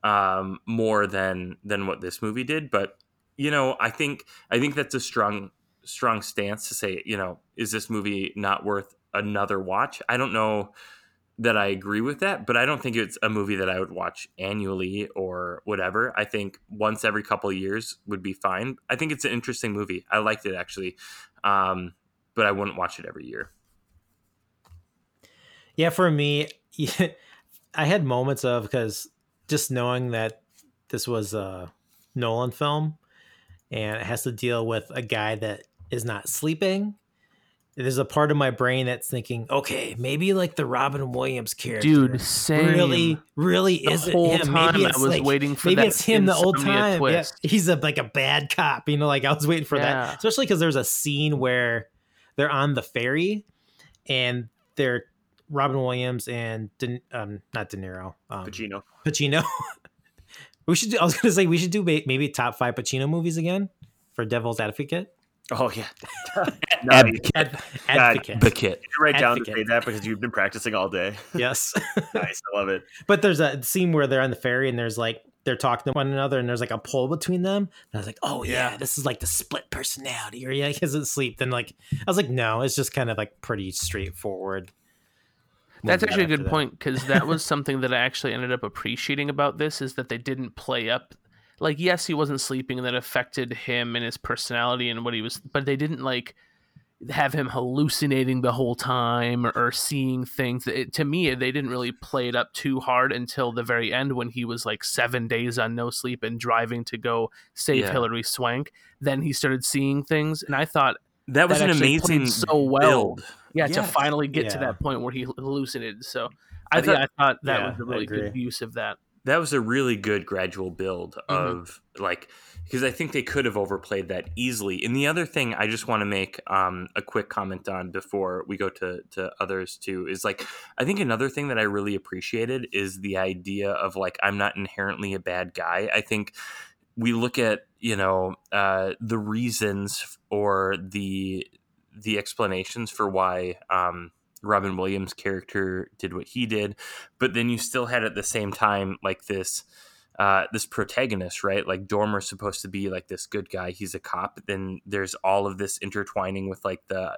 um, more than than what this movie did. But you know, I think I think that's a strong strong stance to say, you know, is this movie not worth another watch? I don't know that I agree with that, but I don't think it's a movie that I would watch annually or whatever. I think once every couple of years would be fine. I think it's an interesting movie. I liked it actually, um, but I wouldn't watch it every year. Yeah, for me, <laughs> I had moments of because just knowing that this was a Nolan film and it has to deal with a guy that is not sleeping. There's a part of my brain that's thinking, okay, maybe like the Robin Williams character, Dude, same. really, really The isn't whole him. time Maybe I it's was like, waiting for maybe that it's him the old insomnia time. Yeah, he's a like a bad cop. You know, like I was waiting for Yeah. that, especially because there's a scene where they're on the ferry and they're Robin Williams and De, um, not De Niro, um, Pacino. Pacino. <laughs> we should. Do, I was going to say we should do maybe top five Pacino movies again for Devil's Advocate. Oh yeah. <laughs> advocate. Ad- God, Advocate. The kit. Did you write down to Advocate. say that because you've been practicing all day. <laughs> yes. <laughs> nice, I love it. But there's a scene where they're on the ferry and there's like they're talking to one another and there's like a pull between them. And I was like, oh yeah, Yeah. this is like the split personality, or yeah, he doesn't sleep. Then like I was like, no, it's just kind of like pretty straightforward. That's actually a good that. point because that was <laughs> something that I actually ended up appreciating about this is that they didn't play up. Like, yes, he wasn't sleeping, and that affected him and his personality and what he was, but they didn't like have him hallucinating the whole time or, or seeing things. It, to me, they didn't really play it up too hard until the very end when he was like seven days on no sleep and driving to go save Yeah. Hilary Swank. Then he started seeing things, and I thought, That was That an amazing so well. build. Yeah, to finally get to that point where he hallucinated. So I, I thought, thought- I thought that yeah, was a I really good use of that. that was a really good gradual build Mhm. of like because I think they could have overplayed that easily. And the other thing I just want to make um, a quick comment on before we go to to others too is like I think another thing that I really appreciated is the idea of like I'm not inherently a bad guy. I think we look at you know uh, the reasons or the the explanations for why um, Robin Williams' character did what he did, but then you still had at the same time like this uh, this protagonist, right? Like Dormer's supposed to be like this good guy. He's a cop. Then there's all of this intertwining with like the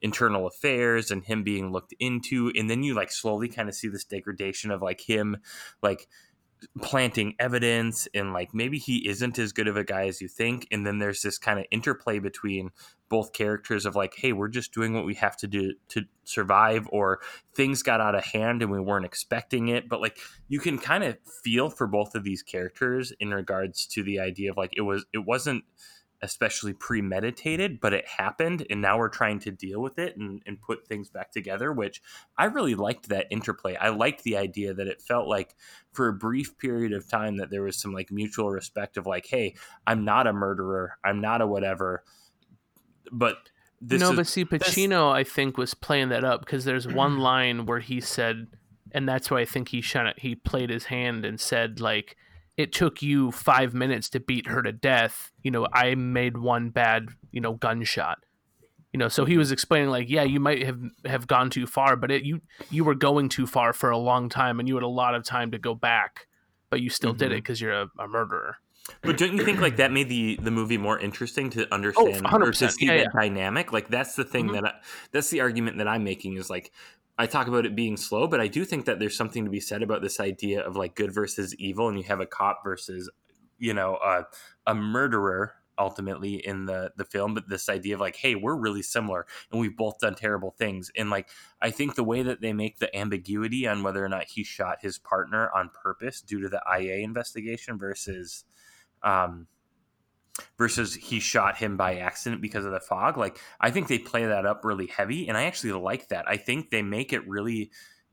internal affairs and him being looked into, and then you like slowly kind of see this degradation of like him, like planting evidence and like maybe he isn't as good of a guy as you think and then there's this kind of interplay between both characters of like hey we're just doing what we have to do to survive or things got out of hand and we weren't expecting it. But like you can kind of feel for both of these characters in regards to the idea of like it was it wasn't especially premeditated but it happened and now we're trying to deal with it and, and put things back together which i really liked that interplay. I liked the idea that it felt like for a brief period of time that there was some like mutual respect of like hey i'm not a murderer i'm not a whatever but this no, is, but see, Pacino, I think, was playing that up because there's one <clears throat> line where he said, and that's why I think he shot it, he played his hand and said like, "It took you five minutes to beat her to death. You know, I made one bad, you know, gunshot." you know so he was explaining like yeah you might have have gone too far but it you you were going too far for a long time and you had a lot of time to go back but you still did it because you're a, a murderer But don't you think like that made the the movie more interesting to understand or 100%. to see Yeah, that dynamic? Like that's the thing Mhm. that I, that's the argument that I'm making is like I talk about it being slow, but I do think that there's something to be said about this idea of like good versus evil, and you have a cop versus you know uh, a murderer ultimately in the the film but this idea of like hey we're really similar and we've both done terrible things and like i think the way that they make the ambiguity on whether or not he shot his partner on purpose due to the ia investigation versus um, versus he shot him by accident because of the fog. Like I think they play that up really heavy, and I actually like that. I think they make it really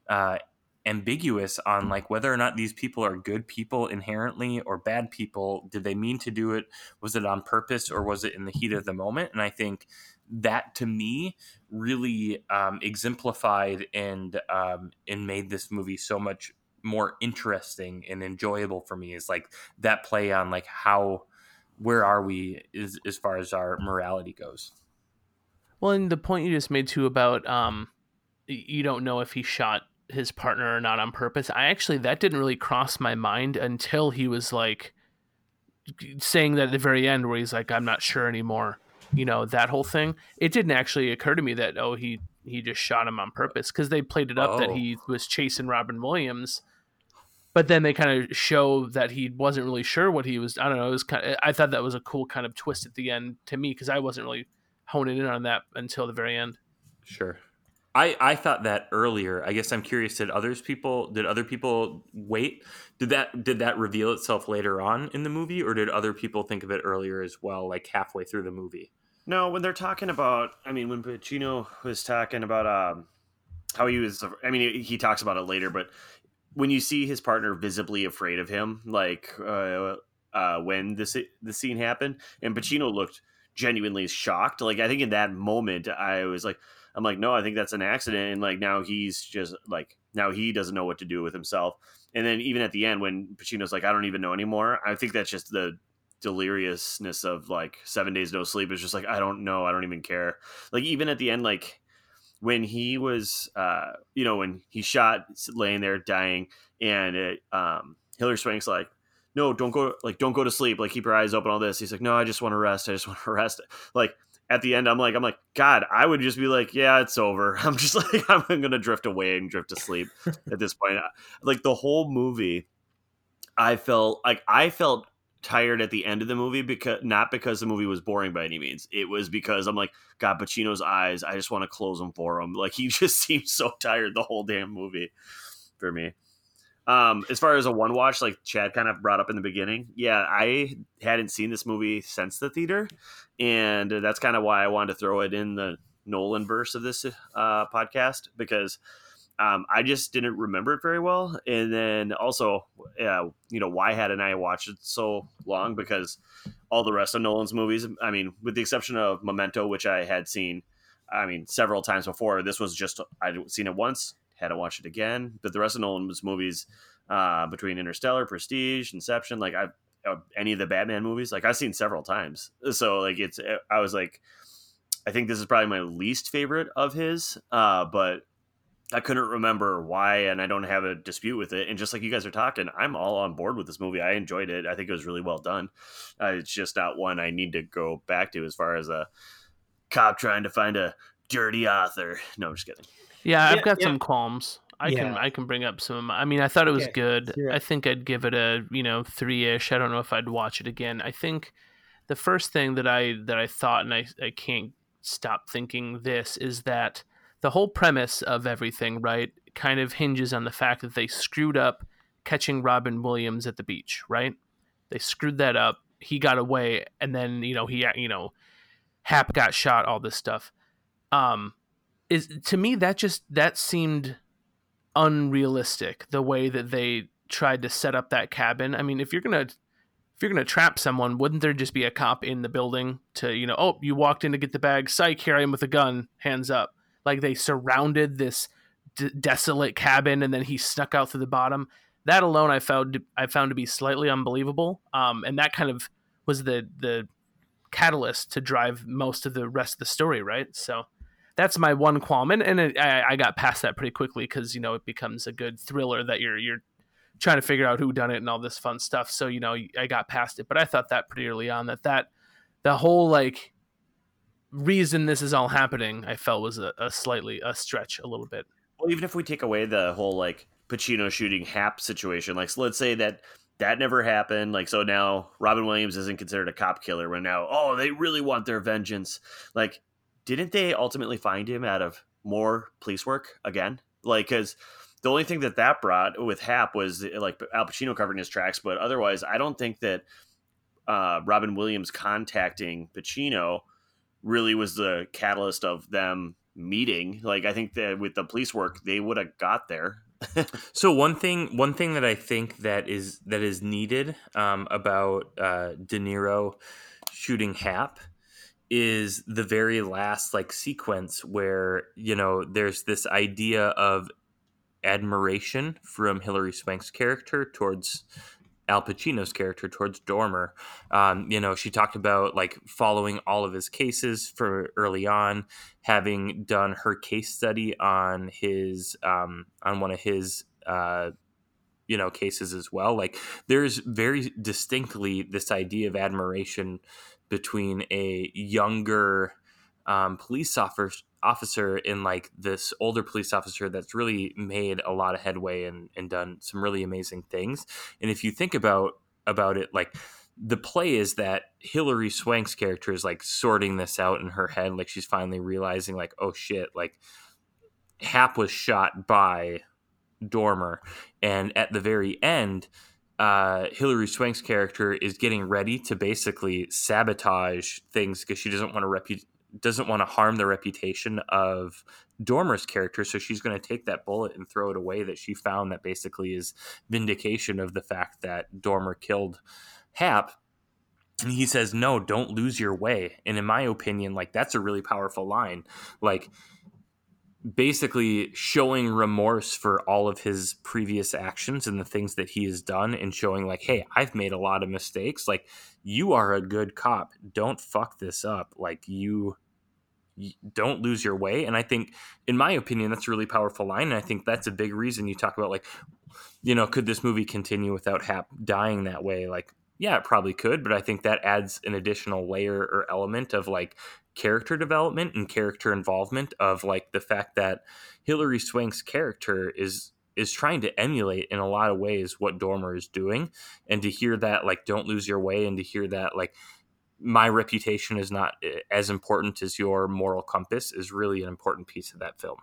uh, ambiguous on like whether or not these people are good people inherently or bad people. Did they mean to do it? Was it on purpose or was it in the heat of the moment? And I think that to me really um, exemplified and um, and made this movie so much more interesting and enjoyable for me is like that play on like how where are we is, as far as our morality goes well and the point you just made too about um you don't know if he shot his partner or not on purpose i actually that didn't really cross my mind until he was like saying that at the very end where he's like i'm not sure anymore you know that whole thing it didn't actually occur to me that oh he he just shot him on purpose because they played it up that Oh. he was chasing robin williams but then they kind of show that he wasn't really sure what he was i don't know it was kind of, i thought that was a cool kind of twist at the end to me because i wasn't really honing in on that until the very end sure I, I thought that earlier. I guess I'm curious. Did others people? Did other people wait? Did that did that reveal itself later on in the movie, or did other people think of it earlier as well, like halfway through the movie? No, when they're talking about, I mean, when Pacino was talking about um, how he was, I mean, he talks about it later, but when you see his partner visibly afraid of him, like uh, uh, when this the scene happened, and Pacino looked genuinely shocked. Like I think in that moment, I was like, I'm like, no, I think that's an accident, and like now he's just like now he doesn't know what to do with himself. And then even at the end, when Pacino's like, I don't even know anymore, I think that's just the deliriousness of like seven days no sleep is just like i don't know i don't even care like even at the end like when he was uh you know when he shot laying there dying and it um hilary swank's like no don't go like don't go to sleep. Like keep your eyes open all this. He's like no i just want to rest. I just <laughs> want to rest. Like at the end i'm like i'm like god i would just be like yeah it's over. <laughs> I'm just like <laughs> i'm gonna drift away and drift to sleep at this point. Like the whole movie i felt like i felt tired at the end of the movie because not because the movie was boring by any means. It was because I'm like, God, Pacino's eyes. I just want to close them for him. <laughs> Like he just <laughs> seems so tired the whole damn movie for me. Um, as far as a one watch, like Chad kind of brought up in the beginning, yeah, I hadn't seen this movie since the theater, and that's kind of why I wanted to throw it in the Nolan verse of this uh, podcast because um, I just didn't remember it very well. And then also, uh, you know, why hadn't I watched it so long? Because all the rest of Nolan's movies, I mean, with the exception of Memento, which I had seen, I mean, several times before, this was just, I'd seen it once, had to watch it again. But the rest of Nolan's movies, uh, between Interstellar, Prestige, Inception, like I've, uh, any of the Batman movies, like I've seen several times. So, like, it's, I was like, I think this is probably my least favorite of his, uh, but I couldn't remember why, and I don't have a dispute with it. And just like you guys are talking, I'm all on board with this movie. I enjoyed it. I think it was really well done. Uh, it's just not one I need to go back to as far as a cop trying to find a dirty author. No, I'm just kidding. Yeah, I've Yeah, got yeah. some qualms. I can I can bring up some. I mean, I thought it was Okay, good. hear. I think I'd give it a you know three ish. I don't know if I'd watch it again. I think the first thing that I that I thought, and I I can't stop thinking this is that the whole premise of everything, right, kind of hinges on the fact that they screwed up catching Robin Williams at the beach, right? They screwed that up. He got away, and then you know he you know Hap got shot. All this stuff. Um, is to me that just that seemed unrealistic the way that they tried to set up that cabin. I mean, if you're gonna if you're gonna trap someone, wouldn't there just be a cop in the building to you know, oh, you walked in to get the bag, psych, here I am with a gun, hands up. Like they surrounded this d- desolate cabin, and then he snuck out through the bottom. That alone, I found I found to be slightly unbelievable. Um, and that kind of was the the catalyst to drive most of the rest of the story, right? So that's my one qualm, and, and it, I, I got past that pretty quickly because you know it becomes a good thriller that you're you're trying to figure out who done it and all this fun stuff. So you know I got past it, but I thought that pretty early on that that the whole like reason this is all happening, I felt was a, a slightly a stretch a little bit. Well, even if we take away the whole like Pacino shooting Hap situation, like so let's say that that never happened. Like so now Robin Williams isn't considered a cop killer. When now, oh, they really want their vengeance. Like, didn't they ultimately find him out of more police work again? Like, because the only thing that that brought with Hap was like Al Pacino covering his tracks, but otherwise, I don't think that uh, Robin Williams contacting Pacino really was the catalyst of them meeting. Like, I think that with the police work, they would have got there. <laughs> so one thing, one thing that I think that is that is needed um, about uh, De Niro shooting Hap is the very last like sequence where you know there's this idea of admiration from Hilary Swank's character towards Al Pacino's character towards Dormer. Um, you know, she talked about like following all of his cases for early on, having done her case study on his um, on one of his uh, you know cases as well. Like, there's very distinctly this idea of admiration between a younger um, police officer officer in like this older police officer that's really made a lot of headway and, and done some really amazing things. And if you think about about it, like the play is that Hilary Swank's character is like sorting this out in her head, like she's finally realizing, like, oh shit, like Hap was shot by Dormer, and at the very end, uh, Hilary Swank's character is getting ready to basically sabotage things because she doesn't want to repu- doesn't want to harm the reputation of Dormer's character, so she's going to take that bullet and throw it away that she found that basically is vindication of the fact that Dormer killed Hap. And he says, "No, don't lose your way." And in my opinion, like that's a really powerful line. Like basically showing remorse for all of his previous actions and the things that he has done and showing like hey i've made a lot of mistakes like you are a good cop don't fuck this up like you don't lose your way. And I think, in my opinion, that's a really powerful line. And I think that's a big reason you talk about, like, you know, could this movie continue without Hap dying that way? Like, yeah, it probably could, but I think that adds an additional layer or element of like character development and character involvement of like the fact that Hilary Swank's character is is trying to emulate in a lot of ways what Dormer is doing and to hear that like don't lose your way and to hear that like my reputation is not eh, as important as your moral compass is really an important piece of that film.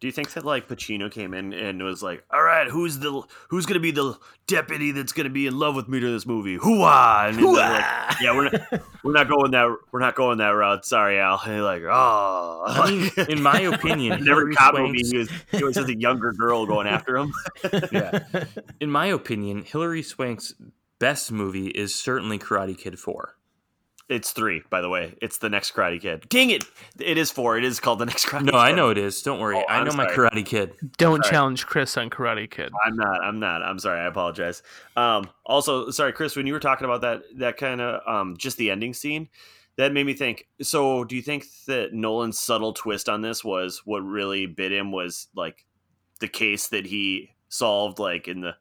Do you think that like Pacino came in and was like, "All right, who's the who's gonna be the deputy that's gonna be in love with me to this movie? Hooah!" And Hooah! Like, yeah, we're not we're not going that we're not going that route. Sorry, Al. And like, oh, I mean, in my <laughs> opinion, never cop movie. He was he was just a younger girl going after him. <laughs> yeah, in my opinion, Hilary Swank's best movie is certainly Karate Kid Four. It's three, by the way. It's the next Karate Kid. Dang it! It is four. It is called the next Karate. Kid. No, Kid. I know it is. Don't worry. Oh, I know sorry. my Karate Kid. Don't challenge Chris on Karate Kid. I'm not. I'm not. I'm sorry. I apologize. Um, also, sorry, Chris. When you were talking about that, that kind of um, just the ending scene, that made me think. So, do you think that Nolan's subtle twist on this was what really bit him was like the case that he solved, like in the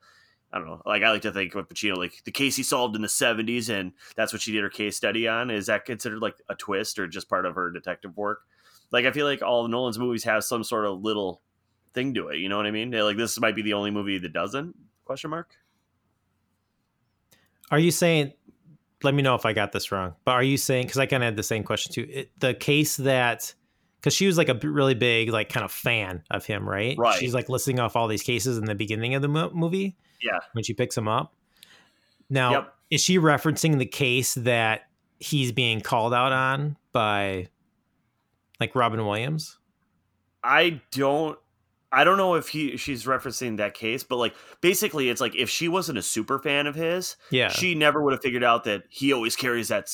I don't know. Like I like to think of Pacino, like the case he solved in the '70s, and that's what she did her case study on. Is that considered like a twist or just part of her detective work? Like I feel like all of Nolan's movies have some sort of little thing to it. You know what I mean? Like this might be the only movie that doesn't? Question mark. Are you saying? Let me know if I got this wrong. But are you saying? Because I kind of had the same question too. It, the case that because she was like a really big like kind of fan of him, right? Right. She's like listing off all these cases in the beginning of the mo- movie. Yeah. When she picks him up. Now, Yep. is she referencing the case that he's being called out on by like Robin Williams? I don't I don't know if he she's referencing that case, but like basically it's like if she wasn't a super fan of his, Yeah. she never would have figured out that he always carries that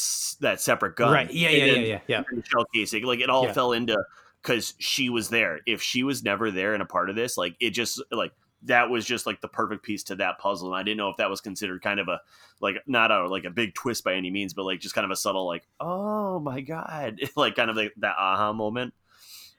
that separate gun. Right. Yeah, yeah, yeah, yeah, yeah. shell casing. Like it all Yeah. fell into because she was there. If she was never there and a part of this, like it just like that was just like the perfect piece to that puzzle. And I didn't know if that was considered kind of a like not a like a big twist by any means, but like just kind of a subtle like oh my god, <laughs> like kind of like that aha moment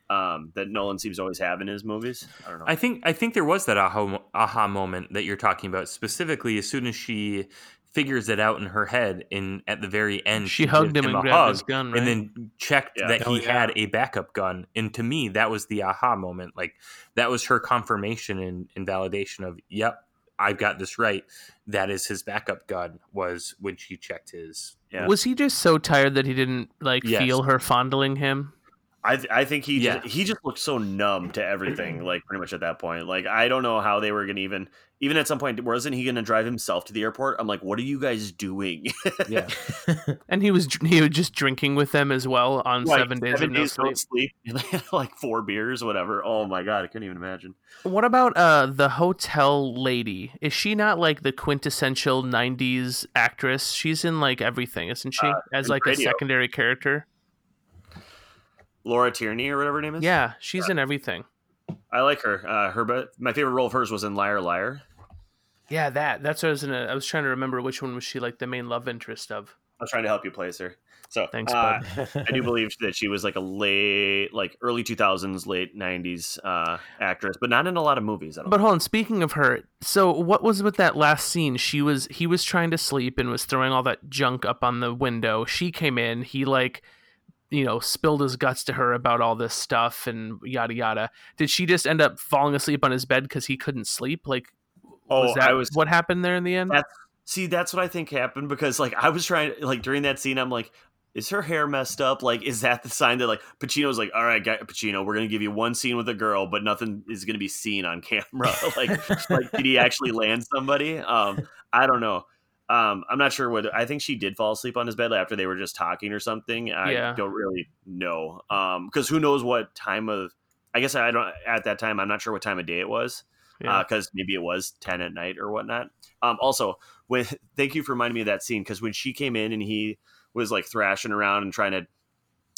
um, that Nolan seems to always have in his movies. I don't know. I think I think there was that aha aha moment that you're talking about specifically as soon as she figures it out in her head in at the very end She hugged gives him and grabbed hug his gun, right? and then checked Yeah. that he yeah. had a backup gun and to me that was the aha moment like that was her confirmation and, and validation of yep I've got this right that is his backup gun was when she checked his Yeah. Was he just so tired that he didn't like Yes. feel her fondling him? I th- I think he Yeah. just, he just looked so numb to everything, <clears throat> like pretty much at that point. Like I don't know how they were gonna even even at some point wasn't he gonna drive himself to the airport? I'm like, what are you guys doing? yeah <laughs> <laughs> And he was he was just drinking with them as well on Like, seven days of no sleep. sleep. <laughs> And they had, like four beers, whatever. Oh my god, I couldn't even imagine. What about uh the hotel lady? Is she not like the quintessential '90s actress? She's in like everything, isn't she? As in like a secondary character. Maura Tierney or whatever her name is. Yeah, she's in everything. I like her. Uh, her, my favorite role of hers was in Liar Liar. Yeah, that. That's what I was in. A, I was trying to remember which one was she like the main love interest of. I was trying to help you place her. So Thanks, uh, bud. I do <laughs> believe that she was like a late, like early 2000s, late 90s uh, actress, but not in a lot of movies. I don't But hold on. Speaking of her, so what was with that last scene? She was he was trying to sleep and was throwing all that junk up on the window. She came in. He like, you know, spilled his guts to her about all this stuff and yada yada. Did she just end up falling asleep on his bed because he couldn't sleep? Like, Oh, was that I was what happened there in the end? That's see, that's what I think happened because like I was trying like during that scene, I'm like, is her hair messed up? Like, is that the sign that like Pacino's like, all right, guy, Pacino, we're gonna give you one scene with a girl, but nothing is gonna be seen on camera. <laughs> like, like did he actually land somebody? Um, I don't know. Um, I'm not sure what I think she did fall asleep on his bed after they were just talking or something. I Yeah. don't really know. Um, because who knows what time of I guess I don't at that time I'm not sure what time of day it was Yeah. because maybe it was 10 at night or whatnot. Um, also, when <laughs> thank you for reminding me of that scene because when she came in and he was like thrashing around and trying to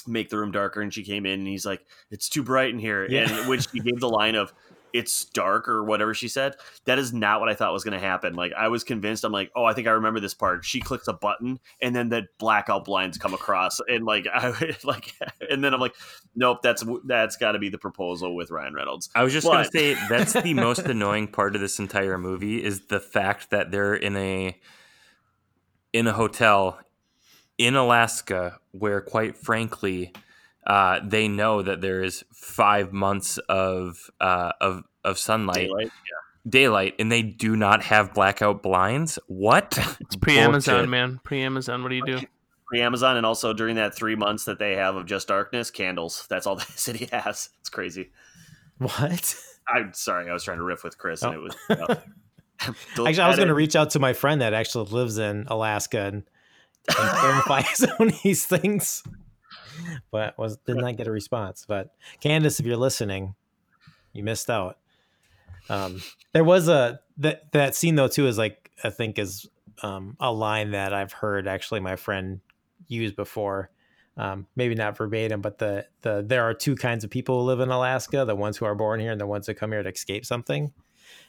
make the room darker, and she came in and he's like, "It's too bright in here," Yeah. and when she gave the line of "It's dark" or whatever she said, that is not what I thought was going to happen. Like I was convinced. I'm like, "Oh, I think I remember this part." She clicks a button, and then the blackout blinds come across, and like <laughs> I like, and then I'm like, "Nope, that's that's got to be the proposal with Ryan Reynolds." I was just going to say that's the <laughs> most annoying part of this entire movie is the fact that they're in a in a hotel in Alaska where quite frankly uh, they know that there is 5 months of uh, of of sunlight Daylight. daylight and they do not have blackout blinds what <laughs> it's pre Amazon, man. Pre Amazon. What do you do? Pre Amazon, and also during that three months that they have of just darkness, candles. That's all <laughs> the city has. It's crazy. what? I'm sorry, I was trying to riff with Chris, and Oh. it was. uh, <laughs> Actually, I was going to reach out to my friend that actually lives in Alaska and, and clarify some of these things, <laughs> but was did not get a response. But Candace, if you're listening, you missed out. Um, there was a that that scene though too is like I think is um, a line that I've heard actually my friend use before. Um, maybe not verbatim, but the the there are two kinds of people who live in Alaska: the ones who are born here and the ones who come here to escape something.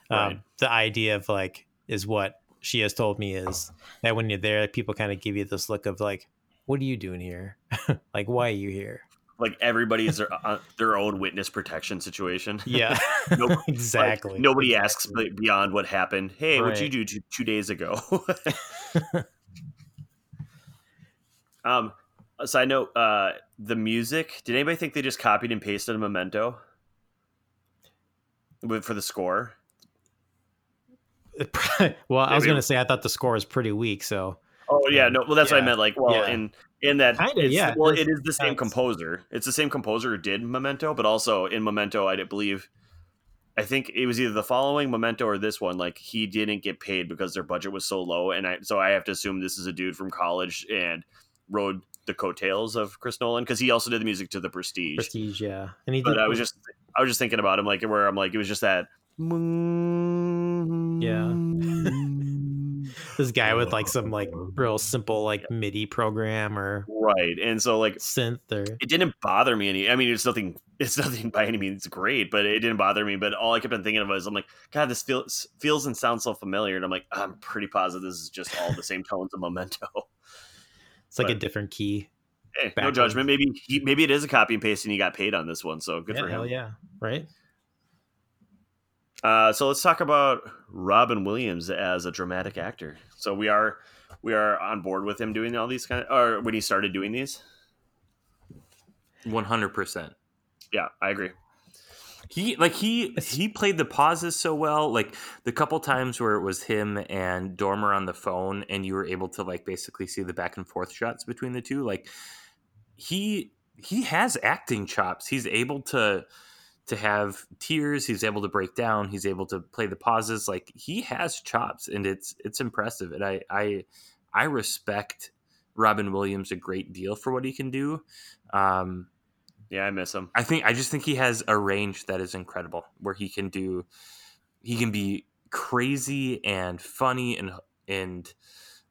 Right. Um, the idea of like is what she has told me is that when you're there, people kind of give you this look of like, "What are you doing here? <laughs> like, why are you here?" Like everybody is their, uh, their own witness protection situation. <laughs> Yeah. <laughs> Like, exactly. nobody Exactly. asks beyond what happened. Hey, what'd you do two, two days ago? um, side note: uh, the music. Did anybody think they just copied and pasted a Memento for the score? well, I was gonna say I thought the score was pretty weak, so Oh yeah, no. Well, that's what I meant. Like, well, Yeah. in in that, Kinda, yeah. Well, It's- the same composer. It's the same composer who did Memento, but also in Memento, I believe. I think it was either the following Memento or this one. Like he didn't get paid because their budget was so low, and I so I have to assume this is a dude from college and rode the coattails of Chris Nolan because he also did the music to The Prestige. Prestige, yeah. And he But did, I was just I was just thinking about him like where I'm like it was just that. Yeah. <laughs> <laughs> this guy with like some like oh. real simple like MIDI program or Right, and so like synth or it didn't bother me any. I mean, it's nothing <laughs> it's nothing by any means great, but it didn't bother me. But all I kept on thinking of was, I'm like, God, this feels feels and sounds so familiar, and I'm like, I'm pretty positive this is just all the same tones of Memento. It's like a different key. Hey, no judgment. Maybe he, maybe it is a copy and paste, and he got paid on this one, so good yeah, for him. hell yeah, right? Uh, so let's talk about Robin Williams as a dramatic actor. So we are we are on board with him doing all these kind of, or when he started doing these. One hundred percent. Yeah, I agree. He like he he played the pauses so well. Like the couple times where it was him and Dormer on the phone, and you were able to like basically see the back and forth shots between the two. Like he he has acting chops. He's able to to have tears. He's able to break down. He's able to play the pauses. Like he has chops, and it's it's impressive. And I I I respect Robin Williams a great deal for what he can do. Um, Yeah, I miss him. I think I just think he has a range that is incredible, where he can do, he can be crazy and funny and and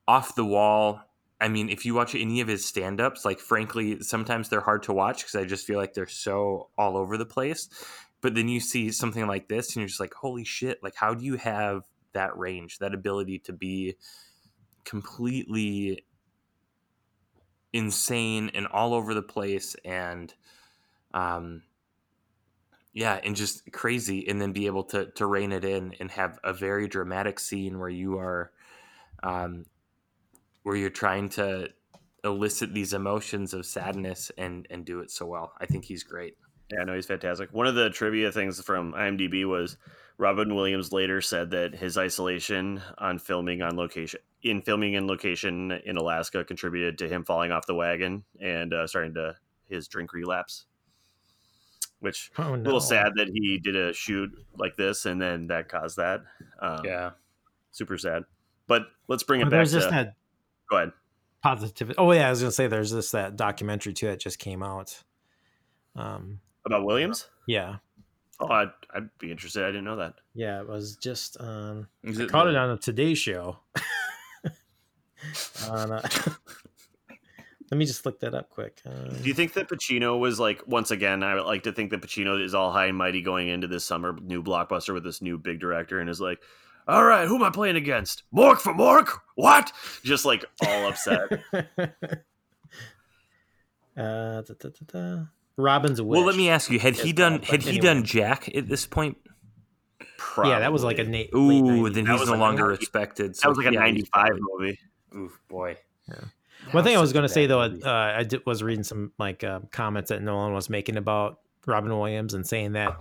off the wall. I mean, if you watch any of his stand-ups, like frankly, sometimes they're hard to watch because I just feel like they're so all over the place. But then you see something like this, and you're just like, holy shit! Like, how do you have that range, that ability to be completely insane and all over the place and um yeah and just crazy and then be able to to rein it in and have a very dramatic scene where you are um where you're trying to elicit these emotions of sadness and and do it so well i think he's great Yeah, no, he's fantastic. One of the trivia things from IMDb was Robin Williams later said that his isolation on filming on location, in filming in location in Alaska, contributed to him falling off the wagon and uh, starting to his drink relapse. Which Oh no, a little sad that he did a shoot like this and then that caused that. Um, yeah super sad. But let's bring it Oh, back there's to. just that Go ahead. positivity. Oh yeah, I was gonna say there's this that documentary too that just came out. Um, About Williams? yeah, Oh, I'd, I'd be interested. I didn't know that. yeah, it was just on. Is I it caught the- it on the Today Show. <laughs> on, uh, <laughs> let me just look that up quick. Uh, Do you think that Pacino was like once again? I would like to think that Pacino is all high and mighty going into this summer new blockbuster with this new big director and is like, "All right, who am I playing against? Mork from Ork? What?" Just like all upset. <laughs> uh, da, da, da, da. Robin's Wish. well let me ask you had he done called, had he anyway. done jack at this point Yeah, that was like a na- ooh then he's no like longer 90 respected that was like a yeah, '95 movie. oof boy Yeah. One thing I was going to say though, uh, I did, was reading some like uh, comments that Nolan was making about Robin Williams and saying that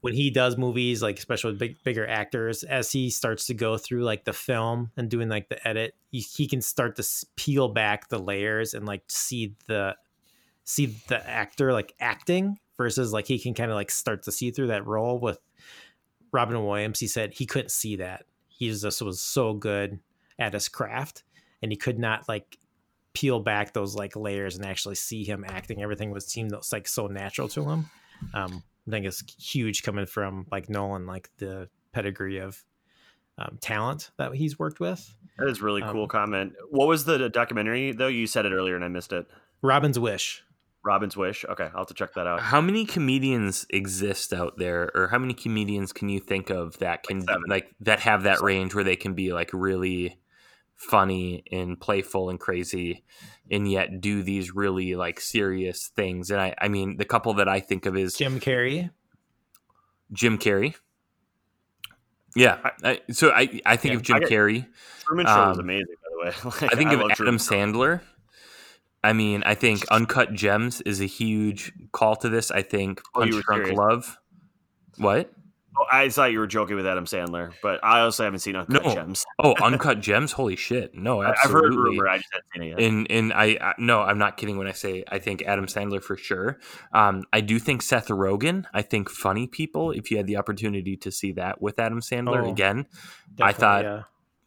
when he does movies, like especially with big, bigger actors, as he starts to go through like the film and doing like the edit, he, he can start to peel back the layers and like see the see the actor like acting versus like he can kind of like start to see through that role with Robin Williams. He said he couldn't see that. He just was so good at his craft and he could not like peel back those like layers and actually see him acting. Everything was seemed like so natural to him. Um, I think it's huge coming from like Nolan, like the pedigree of um, talent that he's worked with. That is a really cool Um, comment. What was the documentary though? You said it earlier and I missed it. Robin's Wish. Robin's Wish. Okay, I'll have to check that out. How many comedians exist out there, or how many comedians can you think of that can seven. like that have that range where they can be like really funny and playful and crazy, and yet do these really like serious things? And I, I mean, the couple that I think of is Jim Carrey. Jim Carrey. Yeah, I, so I, I think Yeah, of Jim get- Carrey. Truman Show was Um, amazing, by the way. <laughs> Like, I think of Adam Truman Sandler. I mean, I think Uncut Gems is a huge call to this. I think Oh, Punch were Drunk serious. Love. What? Oh, I thought you were joking with Adam Sandler, but I also haven't seen Uncut No. Gems. <laughs> Oh, Uncut Gems. Holy shit! No, I- absolutely. I've heard rumor. I just haven't seen it yet. And and I, I no, I'm not kidding when I say I think Adam Sandler for sure. Um, I do think Seth Rogen. I think Funny People. If you had the opportunity to see that with Adam Sandler Oh, again, I thought- yeah.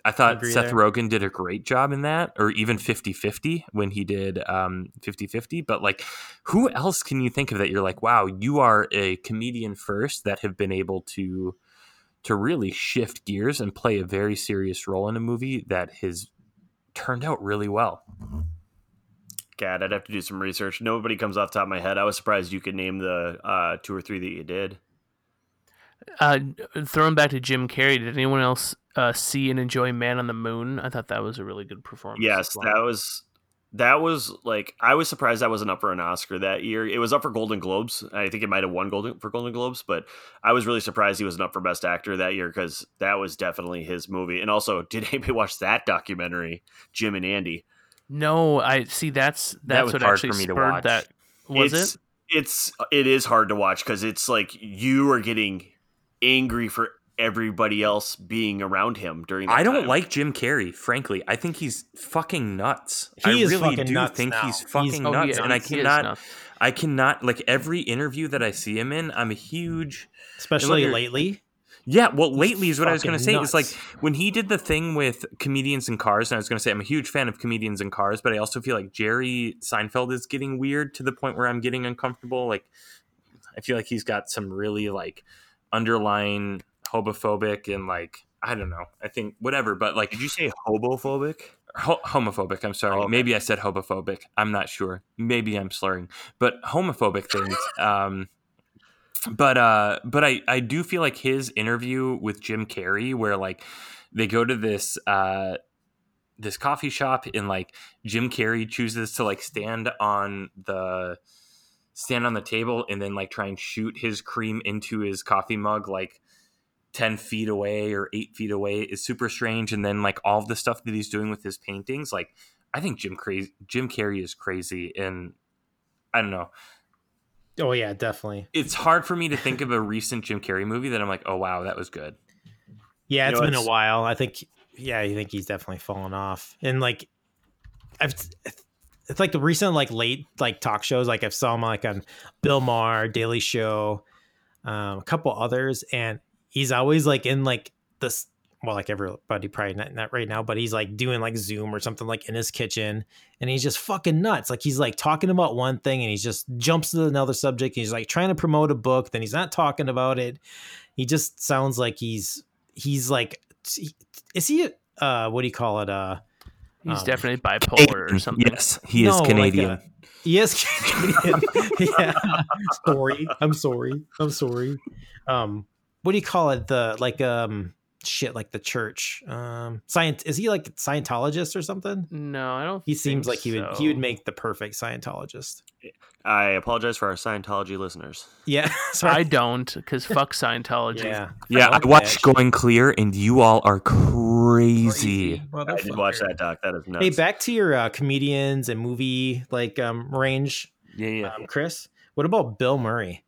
I thought Agree Seth there. Rogen did a great job in that, or even 50 50 when he did um, 50 50. But like, who else can you think of that you're like, wow, you are a comedian first that have been able to to really shift gears and play a very serious role in a movie that has turned out really well. God, I'd have to do some research. Nobody comes off the top of my head. I was surprised you could name the uh, two or three that you did. Uh, throwing back to Jim Carrey, did anyone else uh, see and enjoy Man on the Moon? I thought that was a really good performance. Yes, well. that was that was like I was surprised that wasn't up for an Oscar that year. It was up for Golden Globes. I think it might have won Golden for Golden Globes, but I was really surprised he wasn't up for Best Actor that year because that was definitely his movie. And also, <laughs> did anybody watch that documentary, Jim and Andy? No, I see. That's that's was what hard actually for me to watch. that. Was it's, it? It's it is hard to watch because it's like you are getting angry for everybody else being around him during. That I don't time. like Jim Carrey, frankly. I think he's fucking nuts. He I is really fucking do nuts think now. he's He's- fucking Oh, nuts, yeah, and I he is cannot. I cannot like every interview that I see him in. I'm a huge especially you're- lately. yeah. Well, lately is what I was going to fucking say. It's like when he did the thing with comedians and cars, and I was going to say I'm a huge fan of comedians and cars, but I also feel like Jerry Seinfeld is getting weird to the point where I'm getting uncomfortable. Like I feel like he's got some really like underlying homophobic and like I don't know. I think whatever, but like Did you say hobophobic? Ho- homophobic. I'm sorry. Oh, okay. Maybe I said homophobic. I'm not sure. Maybe I'm slurring, but homophobic things. <laughs> Um, but uh, but I I do feel like his interview with Jim Carrey, where like they go to this uh this coffee shop and like Jim Carrey chooses to like stand on the stand on the table and then like try and shoot his cream into his coffee mug like 10 feet away or 8 feet away is super strange and then like all of the stuff that he's doing with his paintings like i think jim crazy jim carrey is crazy and i don't know Oh yeah, definitely. it's hard for me to think of a recent jim carrey movie that i'm like oh wow that was good Yeah, You it's know, been a while. I think. Yeah, I think he's definitely fallen off. And like, I've. It's like the recent like late like talk shows. Like I've saw him like on Bill Maher, Daily Show, um, a couple others, and he's always like in like this. Well, like everybody probably not, not right now, but he's like doing like Zoom or something like in his kitchen, and he's just fucking nuts. Like he's like talking about one thing, and he just jumps to another subject. And he's like trying to promote a book, then he's not talking about it. He just sounds like he's he's like is he uh what do you call it uh He's um, definitely bipolar or something. yes he is No, like canadian a- yes <laughs> Canadian. <laughs> yeah sorry i'm sorry i'm sorry um what do you call it the like um shit like the church um science is he like scientologist or something No, I don't. he seems think like he would he would make the perfect scientologist I apologize for our Scientology listeners. yeah <laughs> I don't, because fuck Scientology. yeah yeah i like that, watched actually. going clear and you all are crazy I did watch that doc. That is nuts. hey back to your uh, comedians and movie like um range yeah yeah um, chris what about bill murray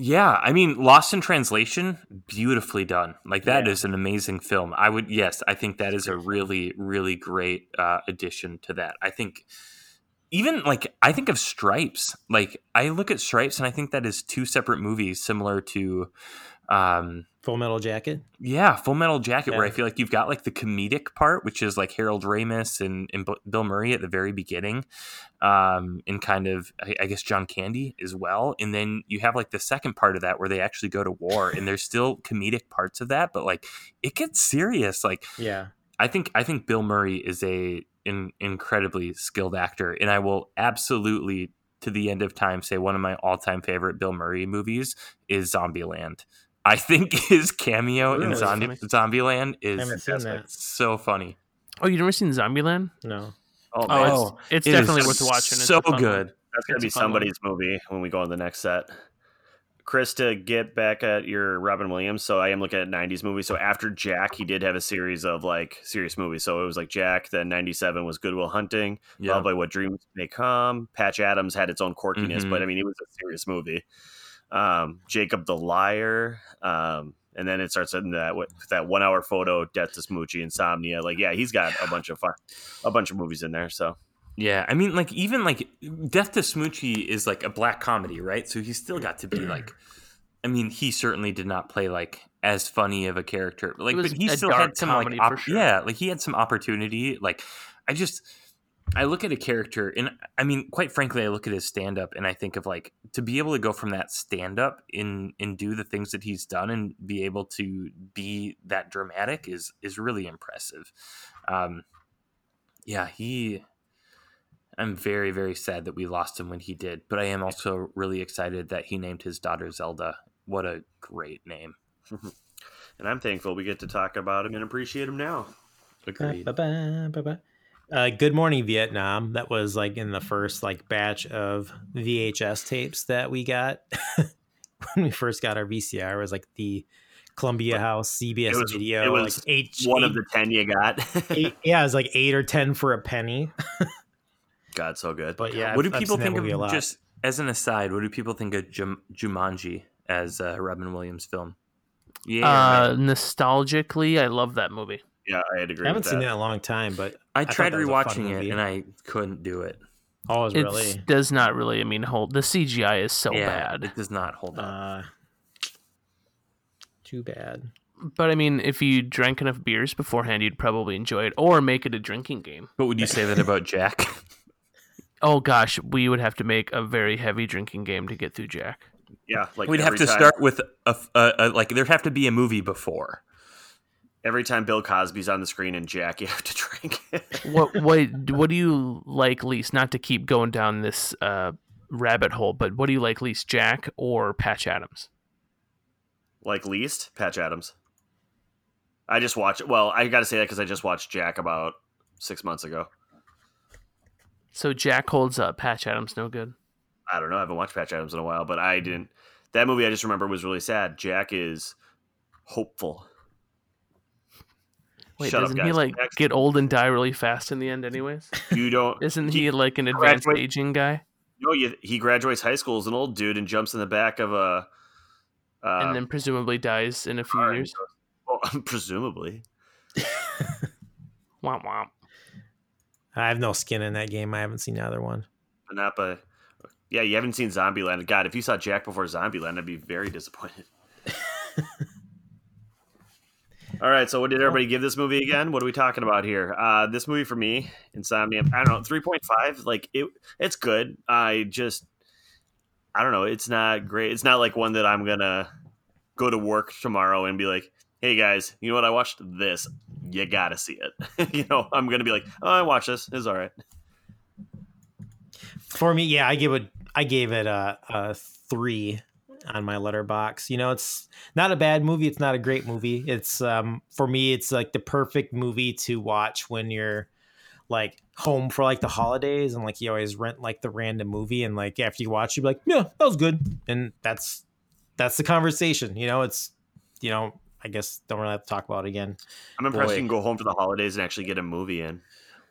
Yeah, I mean, Lost in Translation, beautifully done. Like that is Yeah. an amazing film. I would, yes, I think that is a really, really great uh, addition to that. I think even like I think of Stripes. Like I look at Stripes and I think that is two separate movies, similar to, um, full metal jacket yeah, Full Metal Jacket, where I feel like you've got like the comedic part, which is like Harold Ramis and, and Bill Murray at the very beginning, um, and kind of I, I guess John Candy as well, and then you have like the second part of that where they actually go to war, and there's still comedic parts of that, but like it gets serious. Like yeah I think I think Bill Murray is a in, incredibly skilled actor, and I will absolutely to the end of time say one of my all time favorite Bill Murray movies is Zombieland. I think <laughs> his cameo in Zombie, Funny. Zombieland is haven't seen that. so funny. Oh, you never seen Zombieland? no oh, Oh. It's, it's It is definitely worth watching. It's So a one. good. That's gonna It's be a fun one. somebody's movie when we go on the next set. Chris, to get back at your Robin Williams, so I am looking at '90s movies. So after Jack, he did have a series of like serious movies. So it was like Jack. Then '97 was Good Will Hunting. Yeah. Love by What Dreams May Come. Patch Adams had its own quirkiness, Mhm. but I mean, it was a serious movie. Um, Jacob the Liar. Um, and then it starts in that that one hour photo, Death to Smoochy, Insomnia. Like, yeah, he's got a bunch of fun, a bunch of movies in there. So Yeah, I mean, like even like Death to Smoochy is like a black comedy, right? So he's still got to be like, I mean, he certainly did not play like as funny of a character, like, but he still had some like, comedy op- sure. yeah, like he had some opportunity. Like, I just, I look at a character, and I mean, quite frankly, I look at his stand up, and I think of like to be able to go from that stand up and and do the things that he's done, and be able to be that dramatic is is really impressive. Um, yeah, he I'm very, very sad that we lost him when he did, but I am also really excited that he named his daughter Zelda. What a great name. <laughs> and I'm thankful we get to talk about him and appreciate him now. Agreed. Ba-ba, ba-ba. Uh, Good Morning Vietnam. That was like in the first like batch of VHS tapes that we got <laughs> when we first got our VCR. It was like the Columbia House CBS It was- video. it was like eight, One eight- of the ten you got. eight- <laughs> yeah, it was like eight or ten for a penny. <laughs> God, so good. But yeah, what do I've- I've people think of just as an aside? What do people think of Jum- Jumanji as a Robin Williams film? Yeah, Uh, nostalgically, I love that movie. Yeah, I had to agree. I haven't with seen it that. in a long time, but I thought tried that was a fun rewatching it and I couldn't do it. oh, it really does not really. I mean, hold the CGI is so yeah, bad. it does not hold up. uh, too bad. But I mean, if you drank enough beers beforehand, you'd probably enjoy it, or make it a drinking game. but would you say that about Jack? <laughs> Oh gosh, we would have to make a very heavy drinking game to get through Jack. Yeah, like We'd have to time- start with a, a, a like there'd have to be a movie before. Every time Bill Cosby's on the screen and Jack, you <laughs> have to drink. It. What what what do you like least? Not to keep going down this uh, rabbit hole, but what do you like least, Jack or Patch Adams? like least Patch Adams. I just watched. Well, I got to say that because I just watched Jack about six months ago. So Jack holds up. Patch Adams no good. I don't know. I haven't watched Patch Adams in a while, but I didn't. That movie I just remember was really sad. Jack is hopeful. Wait, Shut doesn't he like Next. get old and die really fast in the end, anyways? <laughs> You don't. <laughs> Isn't he like an advanced graduate- aging guy? No, you, he graduates high school as an old dude and jumps in the back of a. Uh, and then presumably dies in a few car years. well, <laughs> presumably. Womp womp. I have no skin in that game. I haven't seen the other one. But not by. Yeah, you haven't seen Zombieland. God, if you saw Jack before Zombieland, I'd be very disappointed. All right, so what did everybody give this movie again? What are we talking about here? Uh, this movie for me, Insomnia, I don't know, three point five. Like it, it's good. I just, I don't know. It's not great. It's not like one that I'm gonna go to work tomorrow and be like, "Hey guys, you know what? I watched this. You gotta see it." <laughs> you know, I'm gonna be like, "Oh, I watched this. It's all right." For me, yeah, I give it. I gave it a, a three on my Letterboxd. You know, it's not a bad movie. It's not a great movie. It's um for me, it's like the perfect movie to watch when you're like home for like the holidays and like you always rent like the random movie and like after you watch, you be like, yeah, that was good, and that's that's the conversation. You know, it's you know, I guess don't really have to talk about it again. I'm impressed Boy. you can go home for the holidays and actually get a movie in.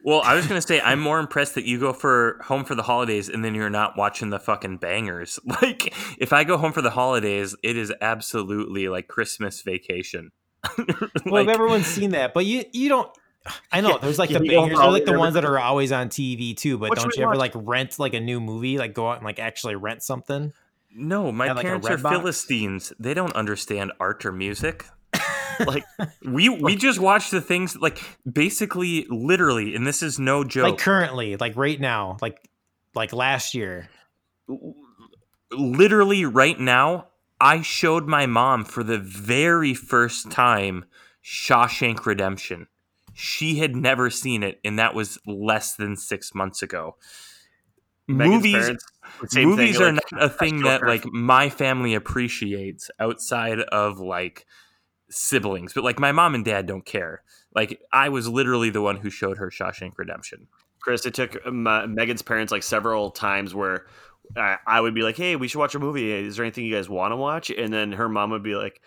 Well, I was gonna say I'm more impressed that you go for home for the holidays and then you're not watching the fucking bangers. <laughs> Like if I go home for the holidays, it is absolutely like Christmas vacation. <laughs> Well, Like, everyone's seen that, but you you don't. I know Yeah, there's like yeah, the bangers, they're like the ones that are always on TV too. But don't you ever watch? like rent like a new movie, like go out and like actually rent something? no, my like, a parents red are box? Philistines. They don't understand art or music. Like <laughs> We we just watch the things like basically literally, and this is no joke. Like currently, like right now, like like last year. literally right now, I showed my mom for the very first time Shawshank Redemption. She had never seen it, and that was less than six months ago. Megan's movies parents, movies thing, are like, not a thing that like my family appreciates outside of like siblings, but like my mom and dad don't care. Like I was literally the one who showed her Shawshank Redemption. Chris, it took my, Megan's parents like several times where I, I would be like, "Hey, we should watch a movie. Is there anything you guys want to watch?" And then her mom would be like,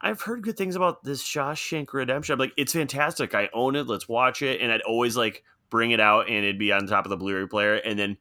"I've heard good things about this Shawshank Redemption. I'm like, it's fantastic. I own it. Let's watch it." And I'd always like bring it out, and it'd be on top of the Blu-ray player, and then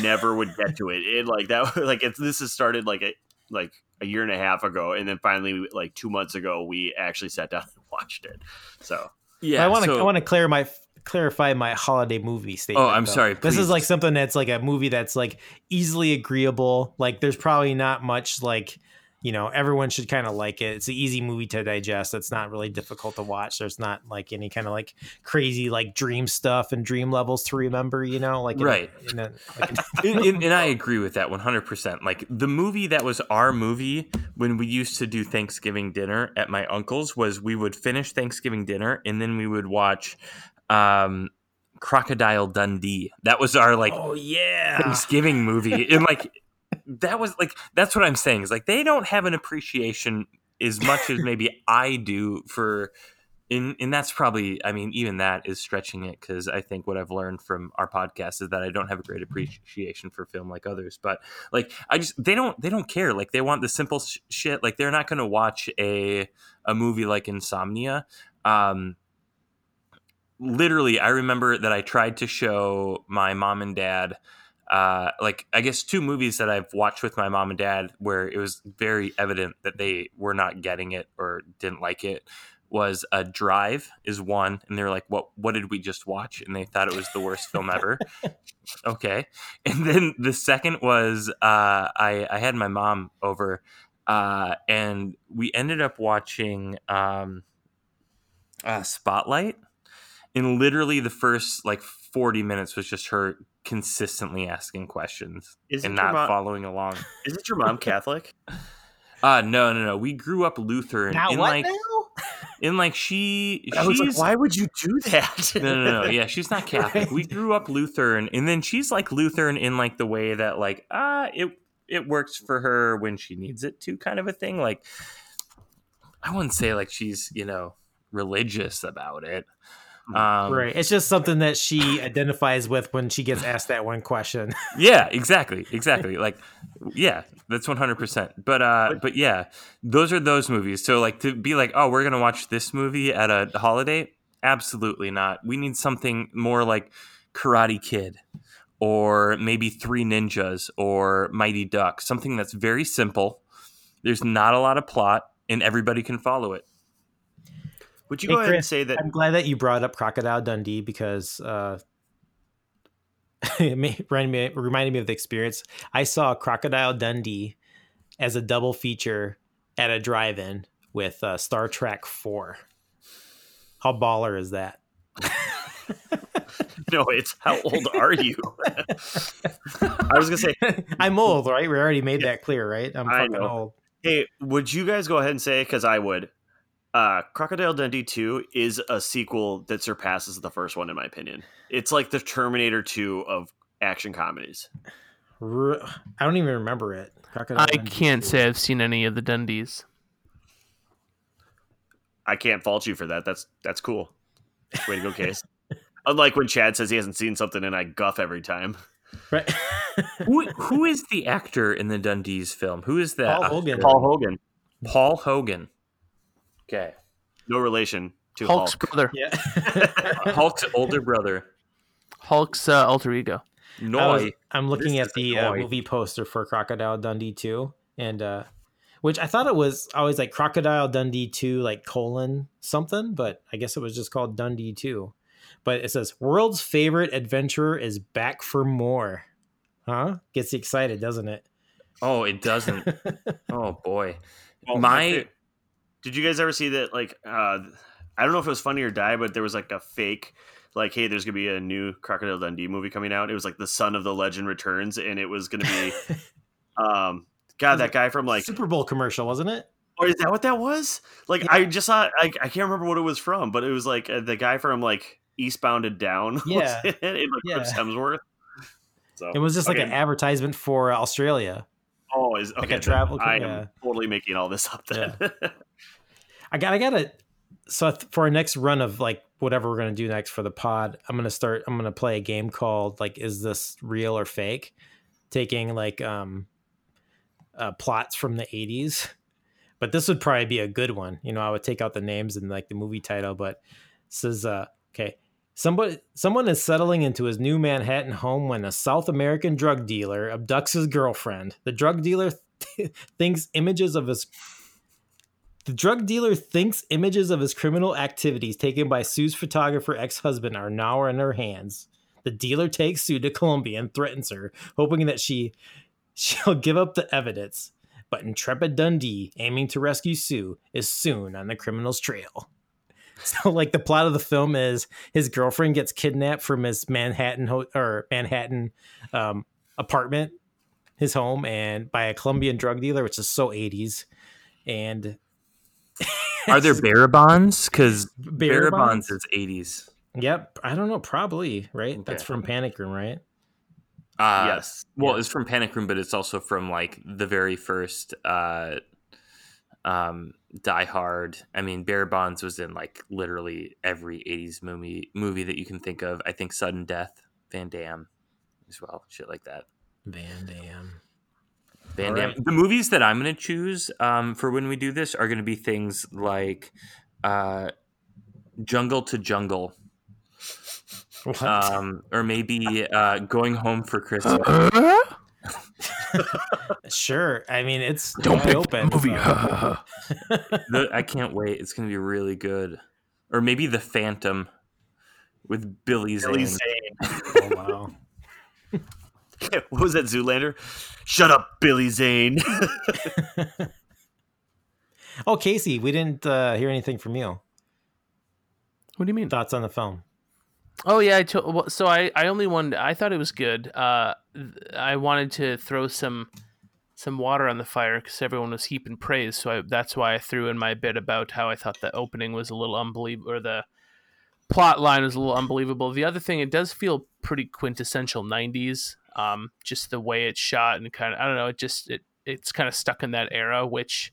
never would get to it. It like that. <laughs> Like it's this has started like a like a year and a half ago, and then finally like two months ago, we actually sat down and <laughs> watched it. So Yeah, I want to so- I want to clear my clarify my holiday movie oh, statement. Oh, I'm though. sorry, This is like something that's like a movie that's like easily agreeable. Like there's probably not much like you know everyone should kind of like it. It's an easy movie to digest. It's not really difficult to watch. There's not like any kind of like crazy like dream stuff and dream levels to remember. You know, like in a- Right. in a- <laughs> like in- and, and- and I agree with that 100%. Like the movie that was our movie when we used to do Thanksgiving dinner at my uncle's was we would finish Thanksgiving dinner and then we would watch um, Crocodile Dundee. That was our like oh yeah. Thanksgiving movie, and like that was like that's what I'm saying is like they don't have an appreciation as much as maybe <laughs> I do for and and that's probably I mean even that is stretching it because I think what I've learned from our podcast is that I don't have a great appreciation for film like others but like I just they don't they don't care like they want the simple sh- shit like they're not going to watch a a movie like Insomnia um literally I remember that I tried to show my mom and dad uh, like I guess two movies that I've watched with my mom and dad where it was very evident that they were not getting it or didn't like it was a drive is one and they're like what what did we just watch? And they thought it was the worst film ever. <laughs> Okay. And then the second was uh i i had my mom over uh and we ended up watching um uh spotlight. And literally the first like 40 minutes was just her consistently asking questions Isn't and not mom- following along <laughs> Isn't your mom <laughs> Catholic? uh no no no we grew up lutheran Now in what like now? in like she I was like, why would you do that? no, no, no. Yeah, she's not <laughs> Catholic. We grew up Lutheran, and then she's like Lutheran in like the way that like ah, it it works for her when she needs it to, kind of a thing. Like I wouldn't say like she's you know religious about it. Um, right. It's just something that she identifies with when she gets asked that one question. <laughs> Yeah, exactly, exactly. like, yeah, that's one hundred percent. But uh, but yeah, those are those movies. So like to be like, oh, we're gonna watch this movie at a holiday? Absolutely not. We need something more like Karate Kid, or maybe Three Ninjas, or Mighty Duck, Something that's very simple. There's not a lot of plot, and everybody can follow it. Would you Hey, go ahead and say that? I'm glad that you brought up Crocodile Dundee because uh, <laughs> it may- reminded me, reminded me of the experience. I saw Crocodile Dundee as a double feature at a drive-in with uh, Star Trek Four. How baller is that? <laughs> No, it's how old are you? <laughs> I was gonna say, I'm old, right? We already made that clear, right? I'm fucking old. hey, would you guys go ahead and say? Because I would. Uh, Crocodile Dundee Two is a sequel that surpasses the first one, in my opinion. It's like the Terminator Two of action comedies. I don't even remember it. Crocodile I Dundee can't 2. say I've seen any of the Dundies. I can't fault you for that. That's that's cool. Way to go, Case. <laughs> Unlike when Chad says he hasn't seen something and I guff every time. Right. <laughs> who who is the actor in the Dundee's film? Who is that? Paul Hogan. Paul Hogan, Paul Hogan. Okay. no relation to Hulk's Hulk. brother, yeah. <laughs> Hulk's older brother. Hulk's uh, alter ego. I was, I'm looking This at the uh, movie poster for Crocodile Dundee 2 and uh which I thought it was always like Crocodile Dundee 2 like colon something, but I guess it was just called Dundee 2. But it says world's favorite adventurer is back for more. Huh? Gets you excited, doesn't it? Oh, it doesn't. <laughs> oh boy. Well, My- fa- did you guys ever see that? Like, uh, I don't know if it was Funny or Die, but there was like a fake, like, hey, there's gonna be a new Crocodile Dundee movie coming out. It was like the Son of the Legend returns, and it was gonna be, <laughs> um, God, that guy from like, Super Bowl commercial, wasn't it? or is that what that was? Like, I just saw, I, I can't remember what it was from, but it was like uh, the guy from like Eastbound and Down. <laughs> Yeah. it, like Yeah. Chris Hemsworth. So It was just like an advertisement for Australia. Oh, is okay. then travel- I yeah. am totally making all this up then. <laughs> I got I gotta so for our next run of like whatever we're gonna do next for the pod, I'm gonna start I'm gonna play a game called like is this real or fake? Taking like um uh plots from the eighties. But this would probably be a good one. You know, I would take out the names and like the movie title, but this is uh okay. Somebody someone is settling into his new Manhattan home when a South American drug dealer abducts his girlfriend. The drug dealer thinks images of his the drug dealer thinks images of his criminal activities taken by Sue's photographer ex husband are now in her hands. The dealer takes Sue to Colombia and threatens her, hoping that she <laughs> she'll give up the evidence. But intrepid Dundee, aiming to rescue Sue, is soon on the criminal's trail. <laughs> So, like the plot of the film is his girlfriend gets kidnapped from his Manhattan ho- or Manhattan um, apartment, his home, and by a Colombian drug dealer, which is so 80s. And Are there <laughs> bearer bonds? Because bearer bonds? Barabons is 80s. Yep. I don't know. Probably right. That's from Panic Room, right? Uh, yes. Well, Yeah. it's from Panic Room, but it's also from like the very first uh, um, Die Hard. I mean, bearer bonds was in like literally every '80s movie movie that you can think of. I think Sudden Death, Van Damme, as well, shit like that. Van Damme. Van Damme. right. The movies that I'm going to choose um, for when we do this are going to be things like uh, Jungle to Jungle, <laughs> What? um, or maybe uh, Going Home for Christmas. <gasps> <laughs> <laughs> sure. I mean, it's Don't wide pick open. the movie. <laughs> The- I can't wait. It's going to be really good. Or maybe The Phantom with Billy Zane. Billy Zane. <laughs> oh wow. what was that, Zoolander? Shut up, Billy Zane. Oh, Casey, we didn't uh, hear anything from you. What do you mean? Thoughts on the film? Oh yeah, I to- well, so I I only wanted I thought it was good. Uh, th- I wanted to throw some some water on the fire because everyone was heaping praise. So I, that's why I threw in my bit about how I thought the opening was a little unbelievable, or the plot line was a little unbelievable. The other thing, it does feel pretty quintessential '90s. Um, just the way it's shot and kind of I don't know, it just it it's kind of stuck in that era, which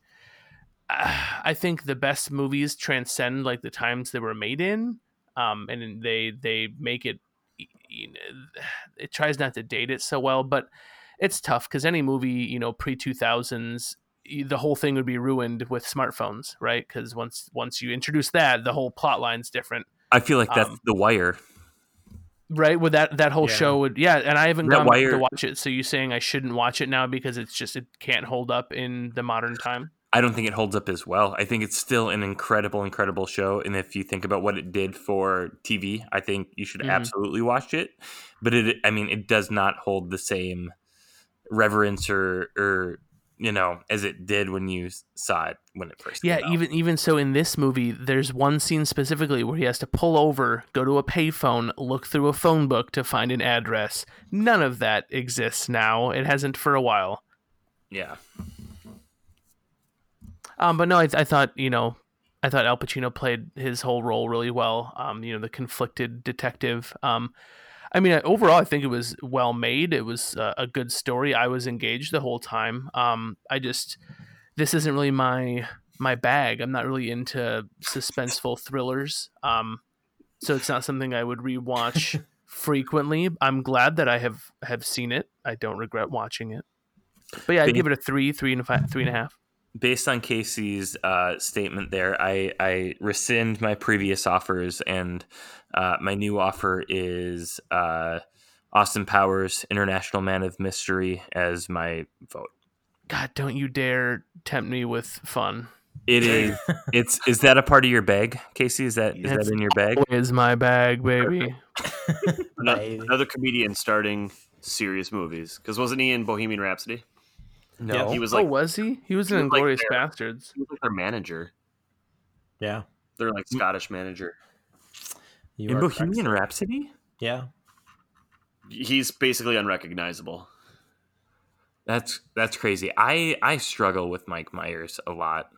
uh, I think the best movies transcend like the times they were made in um, and they they make it you know, <sighs> it tries not to date it so well but it's tough because any movie you know pre 2000s the whole thing would be ruined with smartphones right because once once you introduce that the whole plot line's different I feel like that's Um, The Wire. right with that that whole Yeah. show would yeah and i haven't That gone back to watch it so you saying i shouldn't watch it now because it's just it can't hold up in the modern time I don't think it holds up as well. I think it's still an incredible, incredible show. And if you think about what it did for TV, I think you should Mhm. absolutely watch it. But it, I mean, it does not hold the same reverence or, or you know, as it did when you saw it when it first. Yeah, came out. even even so, in this movie, there's one scene specifically where he has to pull over, go to a payphone, look through a phone book to find an address. None of that exists now. It hasn't for a while. yeah. Um, but no, I, I thought you know, I thought Al Pacino played his whole role really well. Um, you know, the conflicted detective. Um, I mean, overall, I think it was well made. It was uh, a good story. I was engaged the whole time. Um, I just this isn't really my my bag. I'm not really into suspenseful thrillers. Um, so it's not something I would rewatch <laughs> frequently. I'm glad that I have have seen it. I don't regret watching it. But yeah, I'd give it a three, three and a five, three and a half. Based on Casey's uh, statement there, I, I rescind my previous offers, and uh, my new offer is uh, Austin Powers, International Man of Mystery, as my vote. God, don't you dare tempt me with fun. It is. <laughs> It's. Is that a part of your bag, Casey? Is that is That's- that in your bag? Is my bag, baby. <laughs> Another, Baby. another comedian starting serious movies. Because wasn't he in Bohemian Rhapsody? No. He was oh, like, oh, was he? He was he in was like Inglourious there. Basterds. he was like their manager. Yeah. They're like Scottish manager. You in are Bohemian correct. Rhapsody. Yeah. He's basically unrecognizable. That's that's crazy. I I struggle with Mike Myers a lot.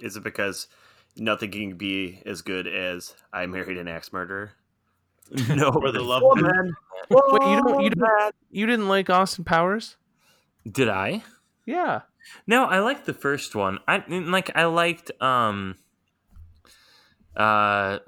Is it because nothing can be as good as I married an axe murderer? <laughs> No, Or the love. Wait, you don't you don't you didn't like Austin Powers? Did I? Yeah. No, I liked the first one. I like. I liked. Um. Uh.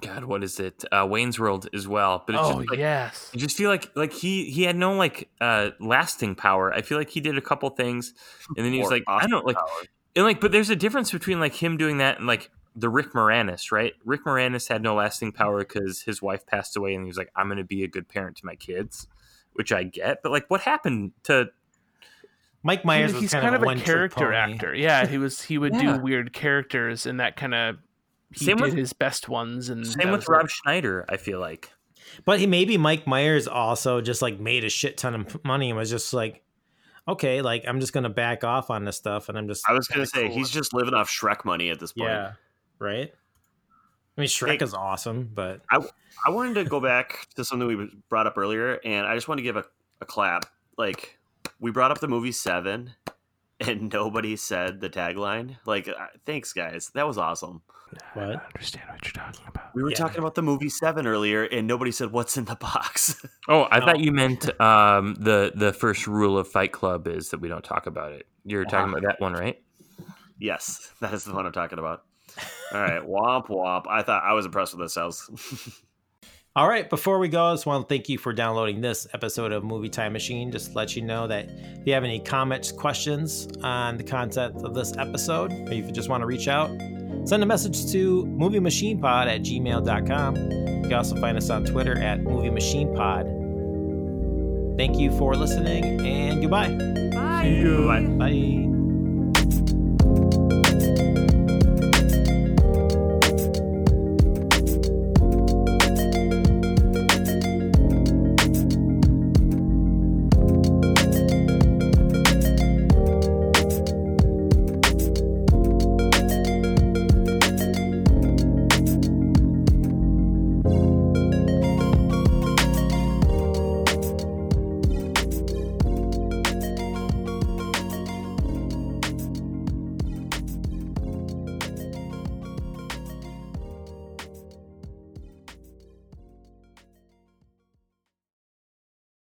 God, what is it? Uh, Wayne's World as well, but it's Oh just like, yes. I just feel like like he he had no like uh lasting power. I feel like he did a couple things, and then he was Or like I don't like Powers. and like, but there's a difference between like him doing that and like the Rick Moranis, right? Rick Moranis had no lasting power because his wife passed away, and he was like, "I'm going to be a good parent to my kids," which I get. But like, what happened to? Mike Myers was he's kind, kind of, of a one-trick character actor. Yeah, he was. He would Yeah. do weird characters, and that kind of he Same did with- his best ones. And Same with Rob it. Schneider. I feel like But he maybe Mike Myers also just like made a shit ton of money and was just like, okay, like I'm just gonna back off on this stuff, and I'm just. I was gonna say cool. he's just living off Shrek money at this point. yeah, right. I mean, Shrek Hey. is awesome, but I wanted to go back to something we brought up earlier, and I just want to give a, a clap. Like we brought up the movie Seven, and nobody said the tagline. Like, uh, thanks, guys. That was awesome. I don't understand what you're talking about. We were Yeah. talking about the movie Seven earlier, and nobody said what's in the box. <laughs> Oh, I No. thought you meant um, the the first rule of Fight Club is that we don't talk about it. You're talking about that one, right? yes, that is the one I'm talking about. All right, womp womp. I thought I was impressed with this house. <laughs> All right, before we go, I just want to thank you for downloading this episode of Movie Time Machine. Just to let you know that if you have any comments, questions on the content of this episode, or if you just want to reach out, send a message to moviemachinepod at gmail.com. You can also find us on Twitter at Movie Machine Pod. Thank you for listening and goodbye. Bye. Bye.